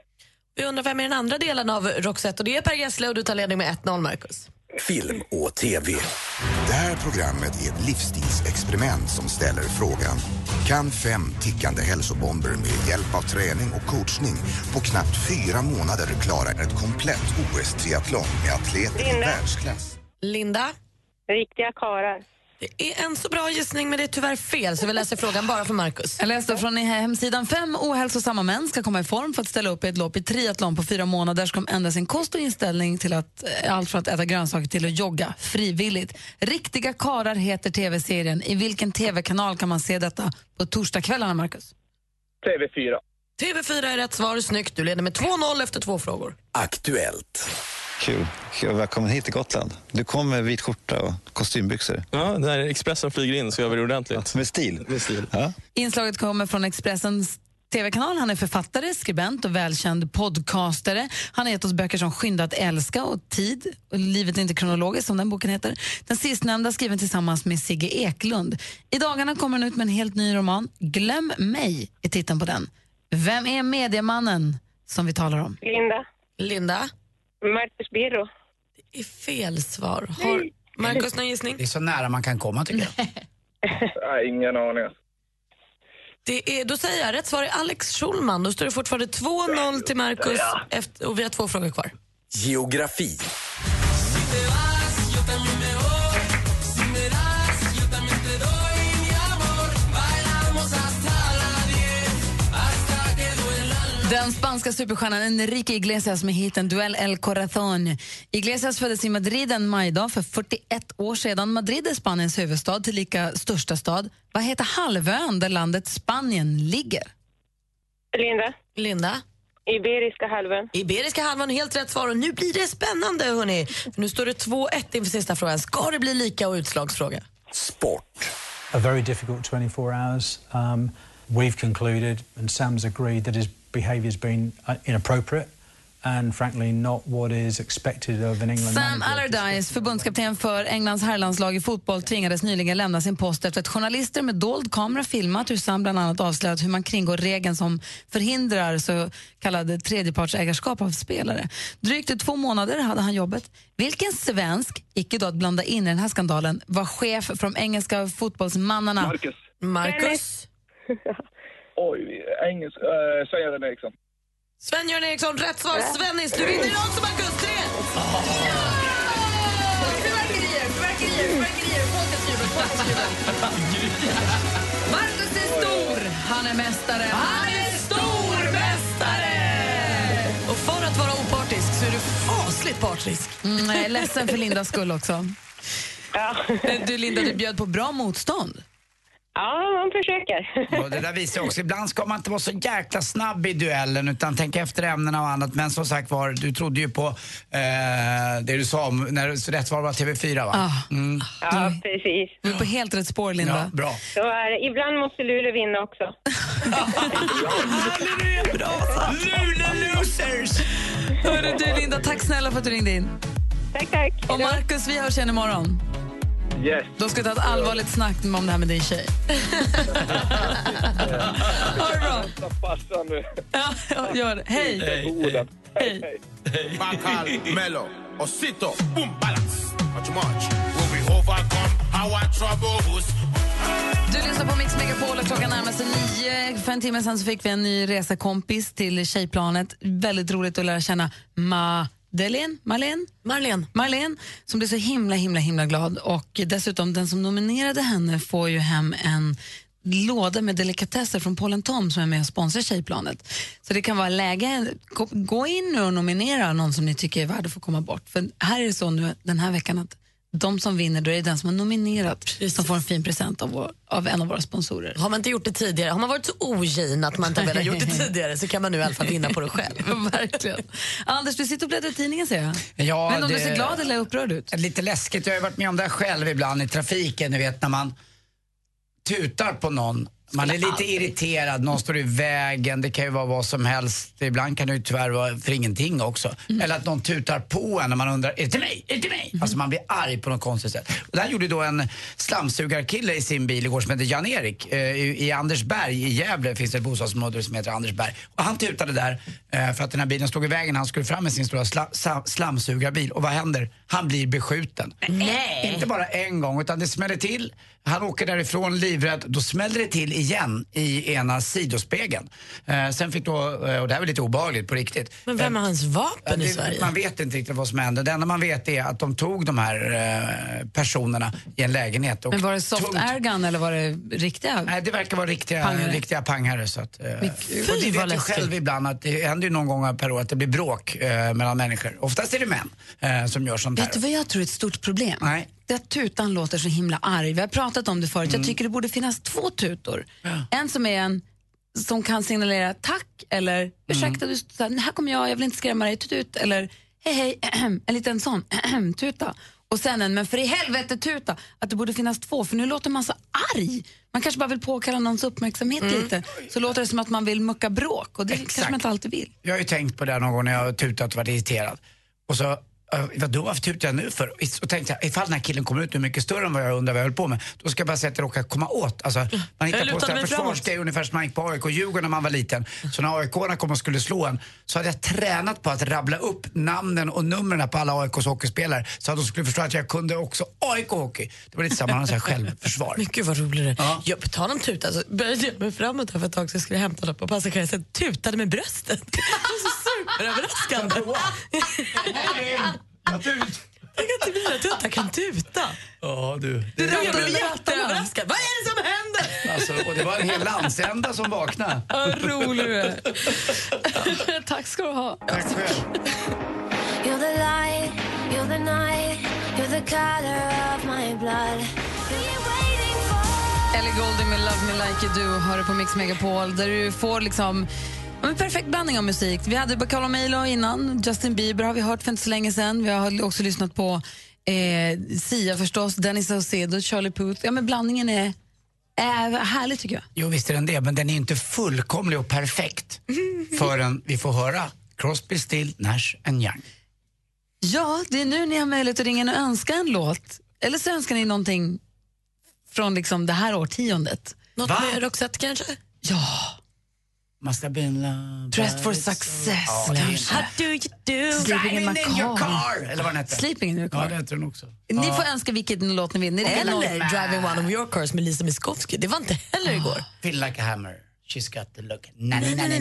Vi undrar vem är den andra delen av Roxette och det är Per Gessle och du tar ledning med 1-0 Marcus. Film och TV. Det här programmet är ett livsstilsexperiment som ställer frågan Kan fem tickande hälsobomber med hjälp av träning och coachning på knappt fyra månader klara ett komplett OS-triathlon med atleter i världsklass? Linda? Riktiga karar. Det är en så bra gissning men det är tyvärr fel så vi läser frågan bara för Marcus. Jag läste från hemsidan fem ohälsosamma män ska komma i form för att ställa upp i ett lopp i triathlon på fyra månader ska de ändra sin kost och inställning till att, eh, allt från att äta grönsaker till att jogga frivilligt. Riktiga karar heter tv-serien. I vilken tv-kanal kan man se detta på torsdagskvällarna, Marcus? TV4. TV4 är rätt svar, snyggt. Du leder med 2-0 efter två frågor. Aktuellt. Kul. Kul. Välkommen hit till Gotland. Du kom med vit skjorta och kostymbyxor. Ja, när Expressen flyger in så gör vi det ordentligt. Med stil? Med stil. Ja. Inslaget kommer från Expressens tv-kanal. Han är författare, skribent och välkänd podcastare. Han har gett oss böcker som Skynda att älska och Tid och Livet är inte kronologiskt som den boken heter. Den sistnämnda skriven tillsammans med Sigge Eklund. I dagarna kommer han ut med en helt ny roman. Glöm mig är titeln på den. Vem är mediemannen som vi talar om? Linda. Linda? Marcus Birro. Det är fel svar. Har Marcus någon gissning? Det är så nära man kan komma tycker jag. Nej, ingen aning. Det är, då säger jag rätt svar är Alex Schulman. Då står det fortfarande 2-0 till Marcus efter, och vi har två frågor kvar. Geografi. Den spanska superstjärnan Enrique Iglesias med hiten Duell El Corazón. Iglesias föddes i Madrid en majdag för 41 år sedan. Madrid är Spaniens huvudstad, tillika största stad. Vad heter halvön där landet Spanien ligger? Linda. Linda. Iberiska halvön. Iberiska halvön, helt rätt svar. Och nu blir det spännande, hörni. Nu står det 2-1 inför sista frågan. Ska det bli lika och utslagsfråga? a very difficult 24 hours. Um, we've concluded, and Sam's agreed, that his behaviour's been uh, inappropriate and frankly not what is expected of an England Sam. Allardyce, förbundskapten för Englands herrlandslag i fotboll, tvingades nyligen lämna sin post efter att journalister med dold kamera filmat hur Sam bland annat avslöjat hur man kringgår regeln som förhindrar så kallad tredjepartsägarskap av spelare. Drygt i två månader hade han jobbet. Vilken svensk, icke då att blanda in i den här skandalen, var chef för de engelska fotbollsmannarna? Marcus. Marcus. Oj, engelsk... Uh, Sven-Göran Eriksson. Sven-Göran Eriksson, rätt svar. Svennis, du vinner Marcus. Tre! Fyrverkerier, fyrverkerier, fyrverkerier. Folkets jubel, folkets jubel. Marcus är stor, han är mästare. Han är stormästare! Och för att vara opartisk så är du fasligt partisk. Mm, jag är ledsen för Lindas skull också. Men Du Linda, du bjöd på bra motstånd. Ja, man försöker. Och det där visar också, ibland ska man inte vara så jäkla snabb i duellen utan tänka efter ämnena och annat. Men som sagt var, du trodde ju på eh, det du sa om, när rätt svar var TV4 va? Ah. Mm. Ja, precis. Du är på helt rätt spår, Linda. Ja, bra. Så är det. Ibland måste Luleå vinna också. Luleå losers! Hörru du Linda, tack snälla för att du ringde in. Tack, tack. Och Marcus, vi hörs igen imorgon. Yes. Då ska ta ett allvarligt snack om det här med din tjej. ha det bra. Farsan nu. Ja, gör det. Hej. Hej. Hej. Bacal, Mello, Osito, boom, balance. Too much. Will we overcome our troubles? Du lyssnar på Mix Megapol och klockan närmar sig nio. För en timme sen fick vi en ny resekompis till tjejplanet. Väldigt roligt att lära känna Madeleine, Marlene? Marlene. Marlene, som blev så himla, himla, himla glad. Och dessutom, den som nominerade henne får ju hem en låda med delikatesser från Paul Tom som är med och sponsrar Tjejplanet. Så det kan vara läge, gå in nu och nominera någon som ni tycker är värd att få komma bort. För här är det så nu den här veckan att de som vinner, då är det den som har nominerat som får en fin present av, vår, av en av våra sponsorer. Har man inte gjort det tidigare, har man varit så ogin att man inte har velat gjort det tidigare så kan man nu i alla fall vinna på det själv. Verkligen. Anders, du sitter och bläddrar i tidningen ser jag. Ja, Men om du det- ser glad eller upprörd ut? Lite läskigt. Jag har varit med om det här själv ibland i trafiken. Ni vet när man tutar på någon. Man är lite irriterad, någon står i vägen, det kan ju vara vad som helst. Ibland kan det ju tyvärr vara för ingenting också. Eller att någon tutar på en och man undrar, är det till mig? Är det till mig? Alltså man blir arg på något konstigt sätt. Och det här gjorde då en slamsugarkille i sin bil igår som heter Jan-Erik. Eh, i, Andersberg i Gävle finns det ett bostadsområde som heter Andersberg. Och han tutade där eh, för att den här bilen stod i vägen. Han skulle fram med sin stora sla, slamsugarbil. Och vad händer? Han blir beskjuten. Nej. Inte bara en gång utan det smäller till. Han åker därifrån livrädd. Då smäller det till igen i ena sidospegeln. Eh, sen fick då, eh, och det här var lite obehagligt på riktigt. Men vem har hans vapen i det- Sverige? Man vet inte riktigt vad som hände. Det enda man vet är att de tog de här eh, personerna i en lägenhet. Och Men var det soft tungt- airgun eller var det riktiga? Nej, det verkar vara riktiga Pangare. Riktiga pangare så att, eh, och fy, det vet jag läskigt. själv ibland att det händer ju någon gång per år att det blir bråk eh, mellan människor. Oftast är det män eh, som gör sånt här. Vet du vad jag tror är ett stort problem? Nej. Att tutan låter så himla arg. Vi har pratat om det förut. Mm. Jag tycker det borde finnas två tutor. En som är en som kan signalera tack eller Mm. ursäkta, du, så här, här kommer jag, jag vill inte skrämma dig, tut, tut, eller hej hej, en liten sån tuta. Och sen en men för i helvete tuta, att det borde finnas två för nu låter man så arg. Man kanske bara vill påkalla någons uppmärksamhet Mm. lite. Så låter det som att man vill mucka bråk och det kanske man inte alltid vill. Jag har ju tänkt på det någon gång när jag har tutat och varit irriterad. Och så, vadå varför tutar jag nu för? Och tänkte jag, ifall den här killen kommer ut nu mycket större än vad jag undrar vad jag höll på med, då ska jag bara säga att det råkar komma åt. Alltså, man Jag hittar på mig försvarsgrejer ungefär som man gick på AIK och Djurgården när man var liten. Så när AIK kom och skulle slå en så hade jag tränat på att rabbla upp namnen och numren på alla AIKs hockeyspelare så att de skulle förstå att jag kunde också AIK-hockey. Det var lite samma här självförsvar. Men gud vad roligt det är. Jag, på tal om tuta så började jag mig framåt här för ett tag så skulle jag hämta något på passageraren sen tutade med bröstet. Det superöverraskande. Jag kan inte bli att jag inte kan tuta. Ja, du. Det där jag blev jätteöverraskad. Vad är det som händer? Alltså, och det var en hel landsända som vaknade. Vad rolig du är. Tack ska du ha. Tack själv. You're the light, you're the night, you're the color of my blood. Ellie Goulding med Love Me Like You Do hör du på Mix Megapol där du får liksom en perfekt blandning av musik. Vi hade Bacalo Milo innan, Justin Bieber har vi hört för inte så länge sedan. Vi har också lyssnat på eh, Sia förstås, Dennis Saucedo, Charlie Puth. Ja, men blandningen är, är härlig tycker jag. Jo, visst är den det, men den är inte fullkomlig och perfekt förrän vi får höra Crosby, Still, Nash and Young. Ja, det är nu ni har möjlighet att ringa in och önska en låt. Eller så önskar ni någonting från liksom det här årtiondet. Något Va? med Roxette kanske? Ja. Must have been love. Dressed for success, Ja, kanske. How do you do? Sleeping in in your car. eller vad den hette. Sleeping in your Ja, car. det heter den också. Ni Ja. får önska vilken låt ni vill. Eller Driving One of Your Cars med Lisa Miskovsky. Det var inte heller igår. Feel like a hammer. She's got the look. Na, na, na, na,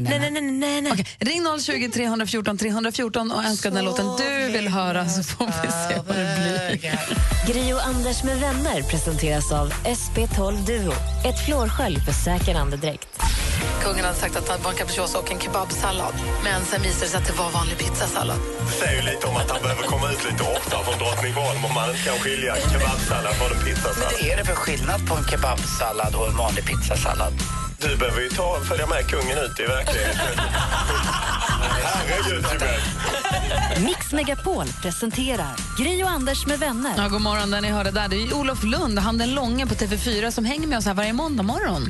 na, na, na, na. Okej, ring 020 314 314 och önska den låten du vill höra så får vi se vad det blir. Gri och Anders med vänner presenteras av SP12 Duo. Ett flårskölj för säker andedräkt. Kungen hade sagt att han var en capricciosa och en kebabsallad. Men sen visade det sig att det var vanlig pizzasallad. Det säger ju lite om att han behöver komma ut lite oftare från Drottningholm om man inte kan skilja kebabsallad från en pizzasallad. Vad är det för skillnad på en kebabsallad och en vanlig pizzasallad? Du behöver ju ta, följa med kungen ut i verkligheten. Herregud. Mix Megapol presenterar Gri och Anders med vänner. Ja, god morgon, där ni hörde där. Det är Olof Lund, han den långe på TV4 som hänger med oss här varje måndag morgon.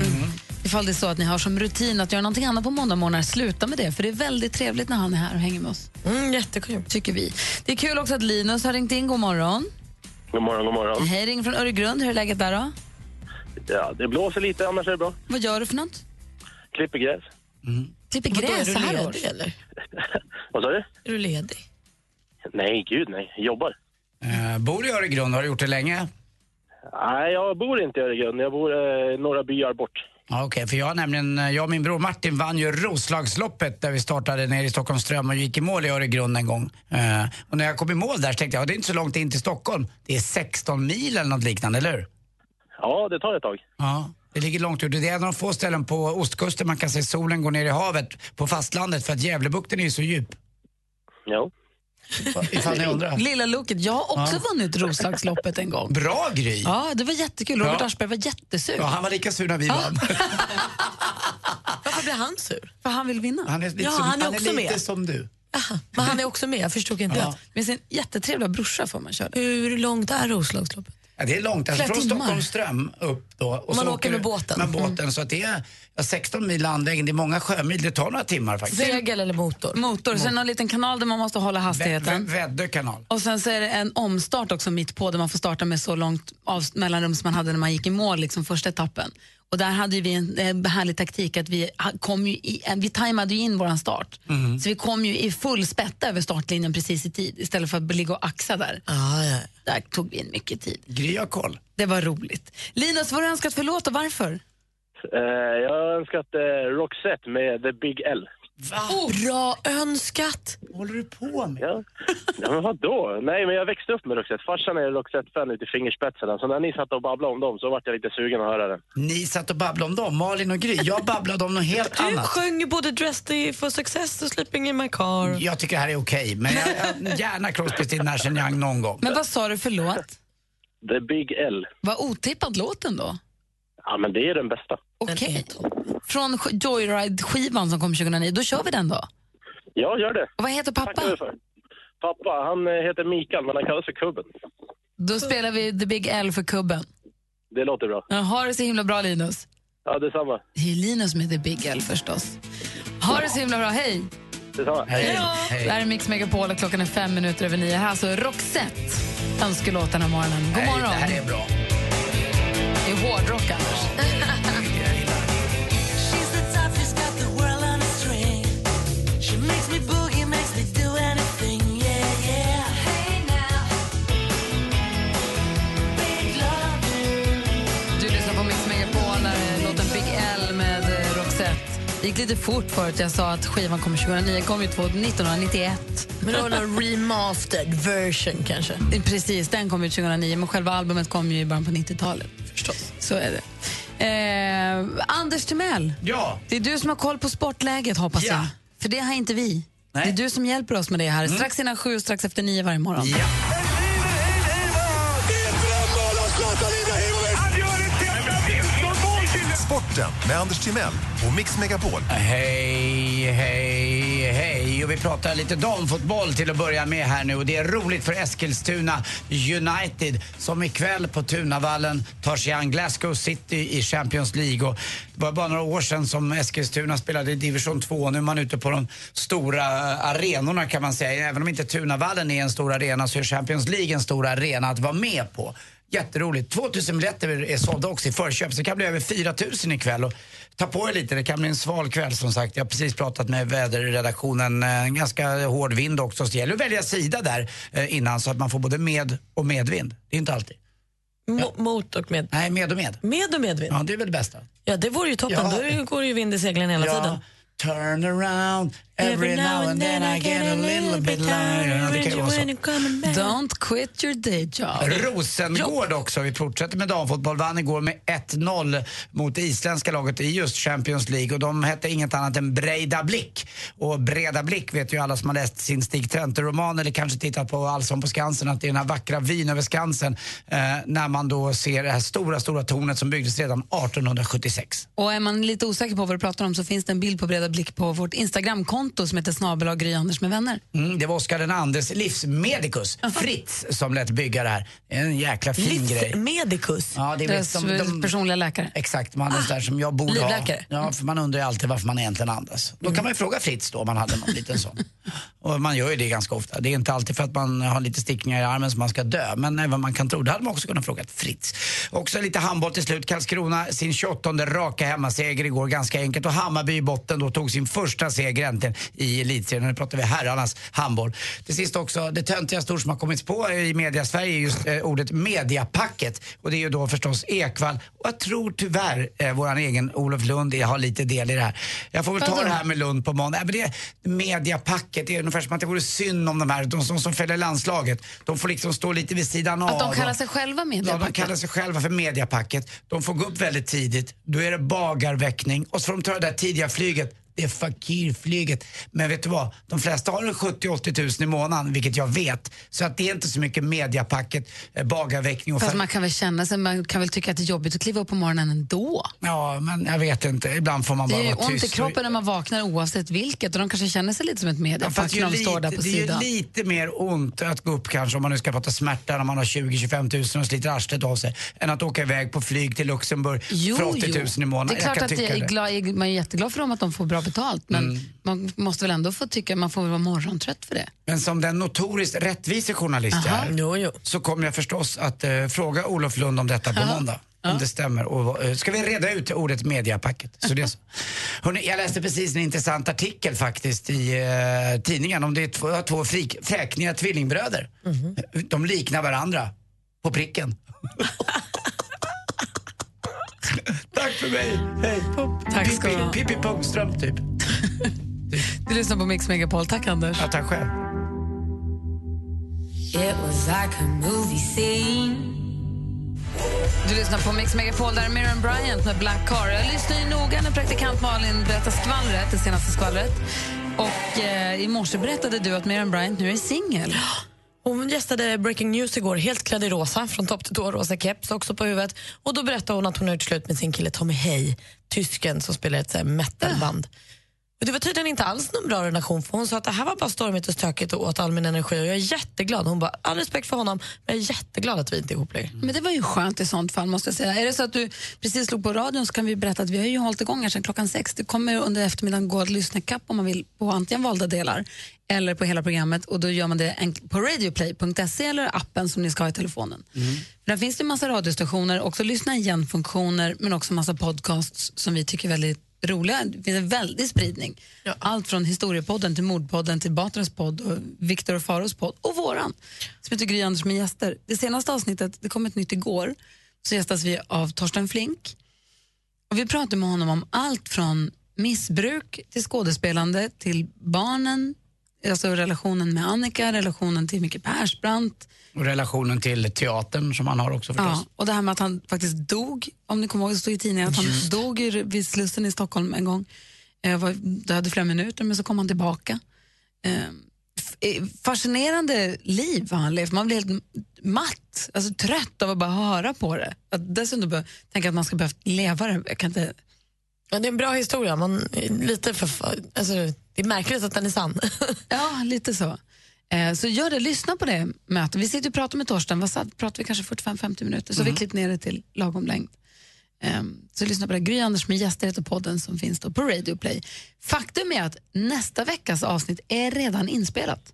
Ifall det är så att ni har som rutin att göra någonting annat på måndag morgnar, sluta med det. För det är väldigt trevligt när han är här och hänger med oss. Mm, jättekul. Tycker vi. Det är kul också att Linus har ringt in. God morgon. God morgon, god morgon. Hej, ring från Öregrund. Hur är läget där då? Ja, det blåser lite, annars är det bra. Vad gör du för något? Klipper gräs. Klipper Vadå, gräs är så du här ledig eller? Vad sa du? Är du ledig? Nej, gud nej. Jobbar. Eh, bor i Öregrund, har du gjort det länge? Nej, jag bor inte i Öregrund. Jag bor eh, några byar bort. Okej, för jag nämligen, eh, jag och min bror Martin vann ju Roslagsloppet där vi startade nere i Stockholms ström och gick i mål i Öregrund en gång. Eh, och när jag kom i mål där så tänkte jag, det är inte så långt in till Stockholm. Det är 16 mil eller något liknande, eller hur? Ja, det tar ett tag. Ja, det ligger långt ut. Det är en av de få ställen på ostkusten man kan se solen gå ner i havet på fastlandet för att Gävlebukten är ju så djup. Ja. Ifall ni undrar. Lilla Loket, jag har också Ja. vunnit Roslagsloppet en gång. Bra Gry! Ja, det var jättekul. Robert Ja. Aschberg var jättesur. Ja, han var lika sur när vi vann. Varför blir han sur? För han vill vinna. Han är lite, Ja, som, han är han är också lite med. som du. Aha, men han är också med, jag förstod inte. Ja. Med sin jättetrevliga brorsa får man köra. Hur långt är Roslagsloppet? Ja, det är långt, alltså från timmar. Stockholms ström upp då. Och Man så åker med båten. Med båten, så att det är ja, 16 mil landvägen, det är många sjömil, det tar några timmar faktiskt. Segel eller motor? Motor, sen en liten kanal där man måste hålla hastigheten. Vä- Väddö kanal. Och sen så är det en omstart också mitt på där man får starta med så långt mellanrum som man hade när man gick i mål, liksom första etappen. Och där hade vi en, en härlig taktik att vi, kom ju i, vi tajmade ju in våran start. Så vi kom ju i full spätta över startlinjen precis i tid istället för att ligga och axa där. Ah, ja. Där tog vi in mycket tid. Gry har koll. Det var roligt. Linus, vad har du önskat för låt och varför? Eh, jag har önskat eh, Roxette med The Big L. Bra önskat! Vad håller du på med? Ja. ja, men vadå? Nej, men jag växte upp med Roxette. Farsan är Roxette-fan ut i fingerspetsarna. Så när ni satt och babblade om dem så vart jag lite sugen att höra den. Ni satt och babblade om dem, Malin och Gry. Jag babblade om något helt Du annat. sjöng ju både Dressed for Success och Sleeping in my car. Jag tycker det här är okej, men jag, jag, gärna Crosby, Still, Nash Young någon gång. Men vad sa du för låt? The Big L. Vad otippad låten då? Ja, men det är den bästa. Okej. Från sk- Joyride-skivan som kom 2009, då kör vi den då. Ja, gör det. Och vad heter pappa? Pappa, han eh, heter Mikael, men han kallas för Kubben. Då spelar vi The Big L för kubben. Det låter bra. Ja, Ha det så himla bra Linus. Ja, detsamma. Det är Linus med The Big L förstås. Ha det så himla bra, hej! Detsamma. Hej. Det Hej. här är Mix Megapol och klockan är fem minuter över nio. Här är alltså Roxette, önskelåten den här morgonen. God Nej, morgon. Det här är bra. Det är hårdrock Anders. Det gick lite fort förut. Jag sa att skivan kommer 2009, kom ju två- 1991. Men det var någon remastered version kanske. Precis, den kom ut 2009, men själva albumet kom ju i början på 90-talet. Förstås. Så är det. Eh, Anders Timell, Ja. det är du som har koll på sportläget hoppas Ja. jag. För det har inte vi. Nej. Det är du som hjälper oss med det här. Strax innan sju och strax efter nio varje morgon. Ja. Sporten med Anders Timell och Mix Megapol. Hej, hej, hej. Och vi pratar lite damfotboll till att börja med här nu. Och det är roligt för Eskilstuna United som ikväll på Tunavallen tar sig an Glasgow City i Champions League. Och det var bara några år sedan som Eskilstuna spelade i division 2. Nu är man ute på de stora eh, arenorna kan man säga. Även om inte Tunavallen är en stor arena så är Champions League en stor arena att vara med på. Jätteroligt. 2000 biljetter är sålda också i förköp så det kan bli över 4000 ikväll. Och ta på er lite, det kan bli en sval kväll som sagt. Jag har precis pratat med väderredaktionen. Eh, En ganska hård vind också. Så det gäller att välja sida där eh, innan så att man får både med och medvind. Det är inte alltid. Mo- Mot och med? Nej, med och med. Med och medvind? Ja, det är väl det bästa. Ja, det vore ju toppen. Ja. Då går ju vind i seglen hela Ja. tiden. Turn around every now and then I get a little bit lighter. Ja, det kan ju vara så. Don't quit your day job. Rosengård också. Vi fortsätter med damfotboll. Vann igår med 1-0 mot det isländska laget i just Champions League. Och de hette inget annat än Breida Blick. Och Breda Blick vet ju alla som har läst sin Stig Trente-roman eller kanske tittat på Allsång på Skansen att det är den här vackra vyn över Skansen eh, när man då ser det här stora, stora tornet som byggdes redan 1876. Och är man lite osäker på vad du pratar om så finns det en bild på Breda Blick på vårt Instagramkonto som heter snabel Gry Anders med vänner. Mm, det var Oscar den Andes livsmedicus, Fritz, som lät bygga det här. En jäkla fin grej. Livsmedicus? Ja, det är Deras som de- personliga läkare. Exakt, man är där som jag borde Livläkare. ha. Ja, för man undrar ju alltid varför man egentligen andas. Då kan man ju fråga Fritz då om man hade någon liten sån. Och man gör ju det ganska ofta. Det är inte alltid för att man har lite stickningar i armen som man ska dö. Men även man kan tro, det hade man också kunnat fråga Fritz. Också lite handboll till slut. Karlskrona sin 28 raka hemmaseger igår, ganska enkelt. Och Hammarby i botten då tog sin första seger äntligen i elitserien. Nu pratar vi herrarnas handboll. Till sist också, det töntigaste ord som har kommit på i media-Sverige är just eh, ordet mediapacket. Och det är ju då förstås Ekvall. Och jag tror tyvärr eh, våran egen Olof Lund har lite del i det här. Jag får väl ta det här med Lund på måndag. Ja, men det mediapacket, det är ungefär som att det vore synd om de här, de som, som följer landslaget. De får liksom stå lite vid sidan av. Att de kallar sig själva Ja, de mediapacket. kallar sig själva för mediapacket. De får gå upp väldigt tidigt. Då är det bagarväckning och så får de ta det där tidiga flyget. Det är fakirflyget. Men vet du vad? De flesta har en 70-80 tusen i månaden, vilket jag vet. Så att det är inte så mycket mediapacket, eh, bagarväckning och Fast fa- man kan väl känna sig, man kan väl tycka att det är jobbigt att kliva upp på morgonen ändå. Ja, men jag vet inte. Ibland får man Det bara är ju vara ont i tyst. kroppen när man vaknar oavsett vilket och de kanske känner sig lite som ett Ja, mediapack det är när de ju står där lite, på det är ju sidan. lite mer ont att gå upp kanske om man nu ska prata smärta när man har 20-25 tusen och sliter arslet av sig än att åka iväg på flyg till Luxemburg för 80 000 i månaden. Det är klart att jag är, det. glad, man är jätteglad för dem att de får bra betalt men Mm. man måste väl ändå få tycka, man får väl vara morgontrött för det. Men som den notoriskt rättvise journalist jag Aha. är så kommer jag förstås att eh, fråga Olof Lund om detta på Ja. måndag. Om det stämmer. Och, eh, ska vi reda ut ordet mediapacket? Så det är så. Hörrni, jag läste precis en intressant artikel faktiskt i eh, tidningen om det är två, två frik, fräkniga tvillingbröder. De liknar varandra på pricken. Tack för mig. Hej. Tack ska du ha. Pippi, Pippi Pungström typ. Du lyssnar på Mix Megapol. Tack Anders. Ja, tack själv. It was like a movie scene. Du lyssnar på Mix Megapol, där är Miriam Bryant med Black Car. Jag lyssnar ju noga när praktikant Malin berättar skvallret, det senaste skvallret. Och eh, i morse berättade du att Miriam Bryant nu är singel. Hon gästade Breaking News igår, helt klädd i rosa, från topp till tå, rosa keps också på huvudet. Och Då berättade hon att hon har gjort slut med sin kille Tommy Hay, tysken som spelar ett metalband. här och det var tydligen inte alls någon bra relation för hon sa att det här var bara stormigt och stökigt och åt all min energi och jag är jätteglad. Hon bara, all respekt för honom men jag är jätteglad att vi inte är ihop längre. Men det var ju skönt i sånt fall måste jag säga. Är det så att du precis slog på radion så kan vi berätta att vi har ju hållit igång här sedan klockan sex. Det kommer under eftermiddagen gå att lyssna kapp om man vill på antingen valda delar eller på hela programmet och då gör man det på radioplay.se eller appen som ni ska ha i telefonen. Där finns det en massa radiostationer, också lyssna igen-funktioner men också massa podcasts som vi tycker är väldigt roliga. Det finns en väldig spridning. Allt från historiepodden till mordpodden till Batras podd och Viktor och Faros podd och våran som heter Gry Anders med gäster. Det senaste avsnittet, det kom ett nytt igår, så gästas vi av Torsten Flink. Och vi pratar med honom om allt från missbruk till skådespelande till barnen, Alltså relationen med Annika, relationen till Micke Persbrandt. Och relationen till teatern som han har också förstås. Ja, och det här med att han faktiskt dog, om ni kommer ihåg, det stod i tidningen att han Just. dog vid Slussen i Stockholm en gång. Eh, var, det hade flera minuter, men så kom han tillbaka. Eh, f- eh, fascinerande liv har han levt. Man blir helt matt, alltså trött av att bara höra på det. Att dessutom tänka att man ska behöva leva det. Jag kan inte... Ja, det är en bra historia. Man, lite för, alltså, det är märkligt att den är sann. Ja, lite så. Eh, så gör det, lyssna på det mötet. Vi sitter och pratar med Torsten, vad satt, pratar vi kanske 45-50 minuter, så har vi klippt ner det till lagom längd. Ehm, så lyssna på det. Gry Anders med gäster heter podden som finns då på Radio Play. Faktum är att nästa veckas avsnitt är redan inspelat.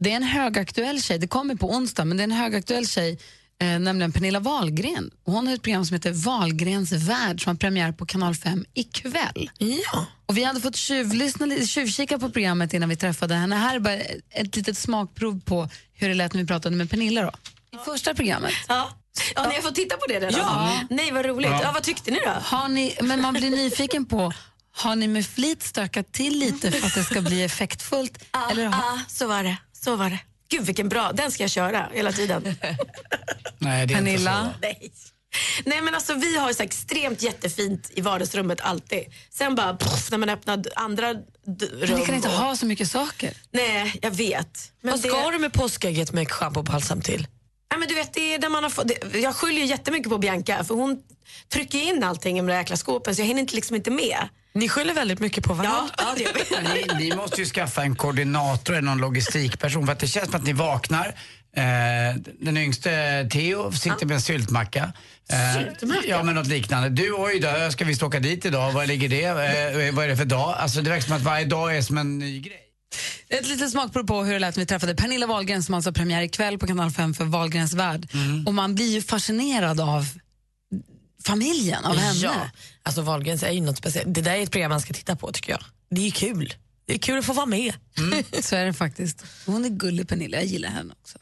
Det är en högaktuell tjej, det kommer på onsdag, men det är en högaktuell tjej, eh, nämligen Pernilla Wahlgren. Och Hon har ett program som heter Wahlgrens värld som har premiär på kanal 5 ikväll. Ja. Och vi hade fått tjuvlyssna, lite- tjuvkika på programmet innan vi träffade henne. Här är bara ett litet smakprov på hur det lät när vi pratade med Pernilla. Då. I första programmet. Ja. Ja, ni har fått titta på det redan? Ja. Nej, vad roligt. Ja. Ja. vad tyckte ni då? Har ni, men man blir nyfiken på, har ni med flit stökat till lite för att det ska bli effektfullt? Ja, Eller har, ja, så var det. Så var det. Gud vilken bra, den ska jag köra hela tiden. Nej, det är Pernilla? inte så. Nej. Nej men alltså vi har så extremt jättefint i vardagsrummet alltid. Sen bara pff, när man öppnar andra rum. men ni kan inte och... ha så mycket saker. Nej, jag vet. Men Vad ska du med påskägget med schampo och balsam till? Ja, men du vet, det är där man har fått, det, jag skyller ju jättemycket på Bianca för hon trycker in allting i de där jäkla skåpen så jag hinner inte, liksom inte med. Ni skyller väldigt mycket på varandra. Ja, ja. Ni, ni måste ju skaffa en koordinator eller någon logistikperson för att det känns som att ni vaknar. Eh, den yngste Theo sitter med en syltmacka. Eh, Syltmacka? Ja, men något liknande. Du, oj då, ska vi åka dit idag? Var ligger det? Eh, vad är det för dag? Alltså det verkar som att varje dag är som en ny grej. Ett litet smakprov på hur det lät när vi träffade Pernilla Wahlgren som alltså har premiär ikväll på kanal 5 för Wahlgrens värld. Och man blir ju fascinerad av familjen, av henne. Ja, alltså Wahlgrens är ju något speciellt. Det där är ett program man ska titta på tycker jag. Det är ju kul. Det är kul att få vara med. Så är det faktiskt. Hon är gullig Pernilla, jag gillar henne också.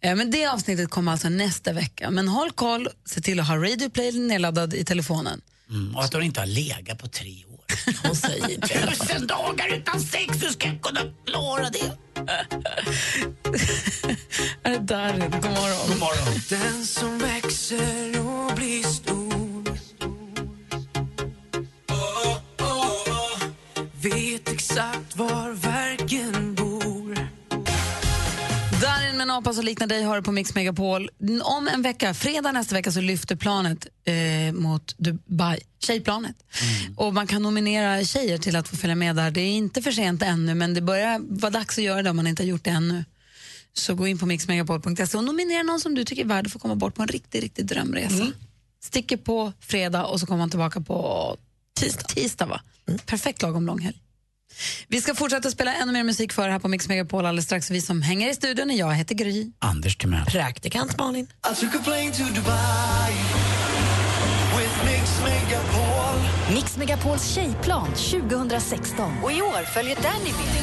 Eh, Men det avsnittet kommer alltså nästa vecka. Men håll koll, se till att ha Radio Play nedladdad i telefonen. Mm, och att hon inte har legat på tre år. Hon säger. Tusen dagar utan sex, hur ska jag kunna klara det? Är det där? God morgon. God morgon. Den som växer Apa som liknar dig har du på Mix Megapol. Om en vecka, fredag nästa vecka, så lyfter planet eh, mot Dubai, tjejplanet. Och man kan nominera tjejer till att få följa med där. Det är inte för sent ännu, men det börjar vara dags att göra det om man inte har gjort det ännu. Så gå in på mixmegapol.se och nominera någon som du tycker är värd att få komma bort på en riktig, riktig drömresa. Sticker på fredag och så kommer man tillbaka på tisdag. tisdag va? Perfekt lagom lång helg. Vi ska fortsätta spela ännu mer musik för här på Mix Megapol alldeles strax. Vi som hänger i studion är jag heter Gry. Anders Timell. Praktikant Malin. Mix Megapol Mix Megapols tjejplan 2016. Och i år följer Danny med.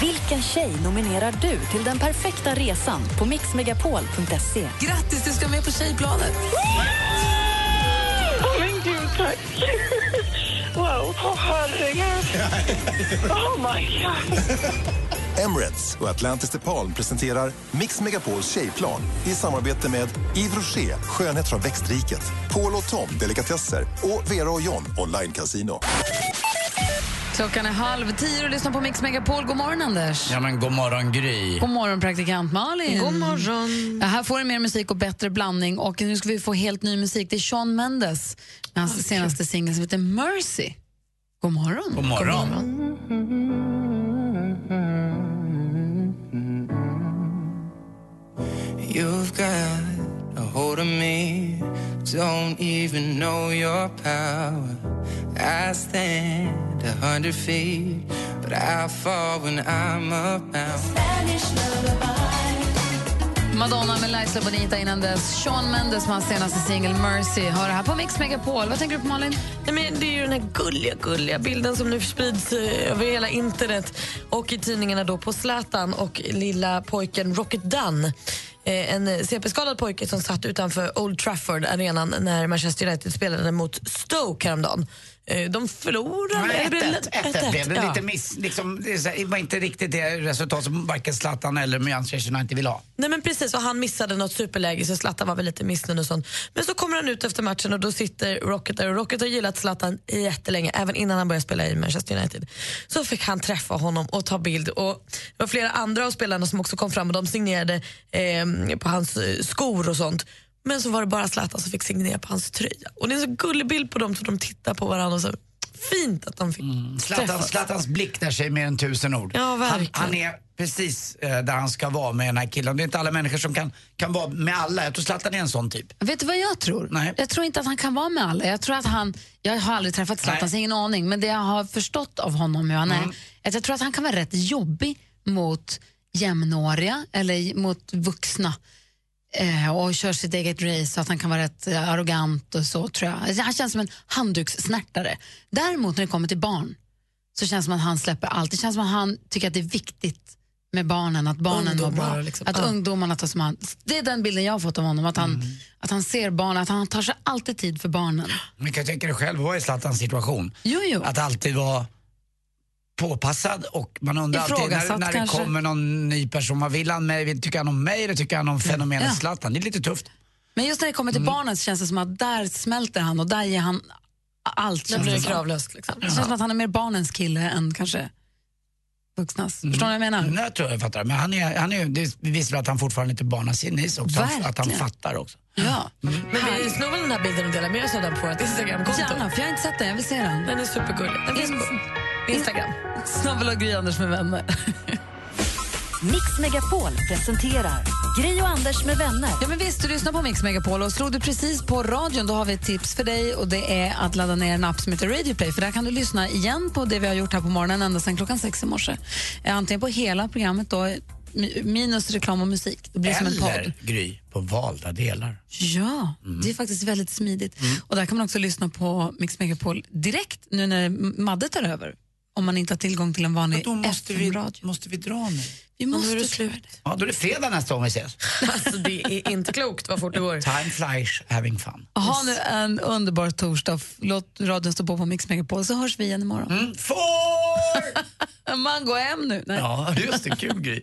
Vilken tjej nominerar du till den perfekta resan på mixmegapol.se? Grattis, du ska med på tjejplanet! Åh men gud, tack. Wow, åh herregud. Oh my god. Emirates och Atlantis DePaul presenterar Mix Megapols tjejplan i samarbete med Yves Rocher, skönhet från växtriket, Paul och Tom, delikatesser och Vera och John, online casino. Klockan är halv tio och lyssnar på Mix Megapol. God morgon, Anders. Ja, men god morgon Gry. God morgon, praktikant Malin. God morgon. Ja, här får du mer musik och bättre blandning. Och Nu ska vi få helt ny musik. Det är Sean Mendes hans senaste singel som heter Mercy. God morgon. God morgon. You've got a hold of me Don't even know your power I stand a hundred feet But I fall when I'm about Spanish Madonna med Liza Bonita innan dess. Sean Mendes med hans senaste singel Mercy. Har det här på Mix Megapol. Vad tänker du på, Malin? Nej, men det är ju den här gulliga, gulliga bilden som nu sprids eh, över hela internet och i tidningarna då på Zlatan och lilla pojken Rocket Dunn. Eh, en CP-skadad pojke som satt utanför Old Trafford-arenan när Manchester United spelade mot Stoke häromdagen. Eh, de förlorade. Nej, eller blev det 1-1 1-1 blev det. Ja. Lite miss, liksom, det var inte riktigt det resultat som varken Zlatan eller Manchester United vill ha. Nej men precis, och han missade något superläge så Zlatan var väl lite missnöjd och sånt. Men så kommer han ut efter matchen och då sitter Rocket där och Rocket har gillat Zlatan jättelänge, även innan han började spela i Manchester United. Så fick han träffa honom och ta bild och det var flera andra av spelarna som också kom fram och de signerade eh, på hans eh, skor och sånt. Men så var det bara Zlatan som fick signera på hans tröja. Och det är en så gullig bild på dem så de tittar på varandra och så fint att de fick Zlatan, träffas. Zlatans blick där säger mer än tusen ord. Ja, han, verkligen. han är precis eh, där han ska vara med den här killen. Det är inte alla människor som kan, kan vara med alla. Jag tror Zlatan är en sån typ. Vet du vad jag tror? Nej. Jag tror inte att han kan vara med alla. Jag tror att han, jag har aldrig träffat Zlatan, så ingen aning, men det jag har förstått av honom hur han Mm. är, att jag tror att han kan vara rätt jobbig mot jämnåriga eller mot vuxna och kör sitt eget race så att han kan vara rätt eh, arrogant och så tror jag. Alltså, Han känns som en handdukssnärtare. Däremot när det kommer till barn så känns det som att han släpper allt. Det känns som att han tycker att det är viktigt med barnen, att barnen mår bra. liksom. Att Ja. ungdomarna tas om hand. Det är den bilden jag har fått av honom, att han, Mm. att han ser barn, att han tar sig alltid tid för barnen. Men kan jag tänka dig själv, vad är Zlatans situation? Jo, jo. Att alltid vara påpassad och man undrar alltid när, när det kommer någon ny person, vad vill han? Vill- Tycker han om mig eller tycker han om fenomenet Ja. Zlatan? Det är lite tufft. Men just när det kommer till Mm. barnen så känns det som att där smälter han och där ger han allt. Där blir det som. kravlöst. Liksom. Det känns som att han är mer barnens kille än kanske vuxnas. Förstår ni vad jag menar? Mm, jag tror jag fattar. Men han är, han är, det visar att han fortfarande inte barnasinnis också. Att han Verkligen. fattar också. Ja. Men vi snor väl den här bilden och delar med oss av den på vårt Instagramkonto. Gärna, för jag har inte sett den. Jag vill se den. Den är supergullig. Den finns på Instagram. Snabbel och Gry Anders med vänner. Mix Megapol presenterar Gri och Anders med vänner. Ja, men visst, du lyssnar på Mix Megapol och slog du precis på radion då har vi ett tips för dig och det är att ladda ner en app som heter Radio Play för där kan du lyssna igen på det vi har gjort här på morgonen ända sedan klockan sex i morse. Eh, Antingen på hela programmet då, mi- minus reklam och musik. Det blir som en podd. Eller Gry, på valda delar. Ja, det är faktiskt väldigt smidigt. Och där kan man också lyssna på Mix Megapol direkt nu när Madde tar över. Om man inte har tillgång till en vanlig Då måste vi, FM-radio. måste vi dra nu. Vi är det måste slut. Ja, då är det fredag nästa gång vi ses. Alltså, det är inte klokt vad fort det går. Time flies having fun. Ha nu en underbar torsdag. Låt radion stå på på Mix Megapol så hörs vi igen imorgon. Mm. Får! Man går hem nu. Nej. Ja, just det. Kul Gry.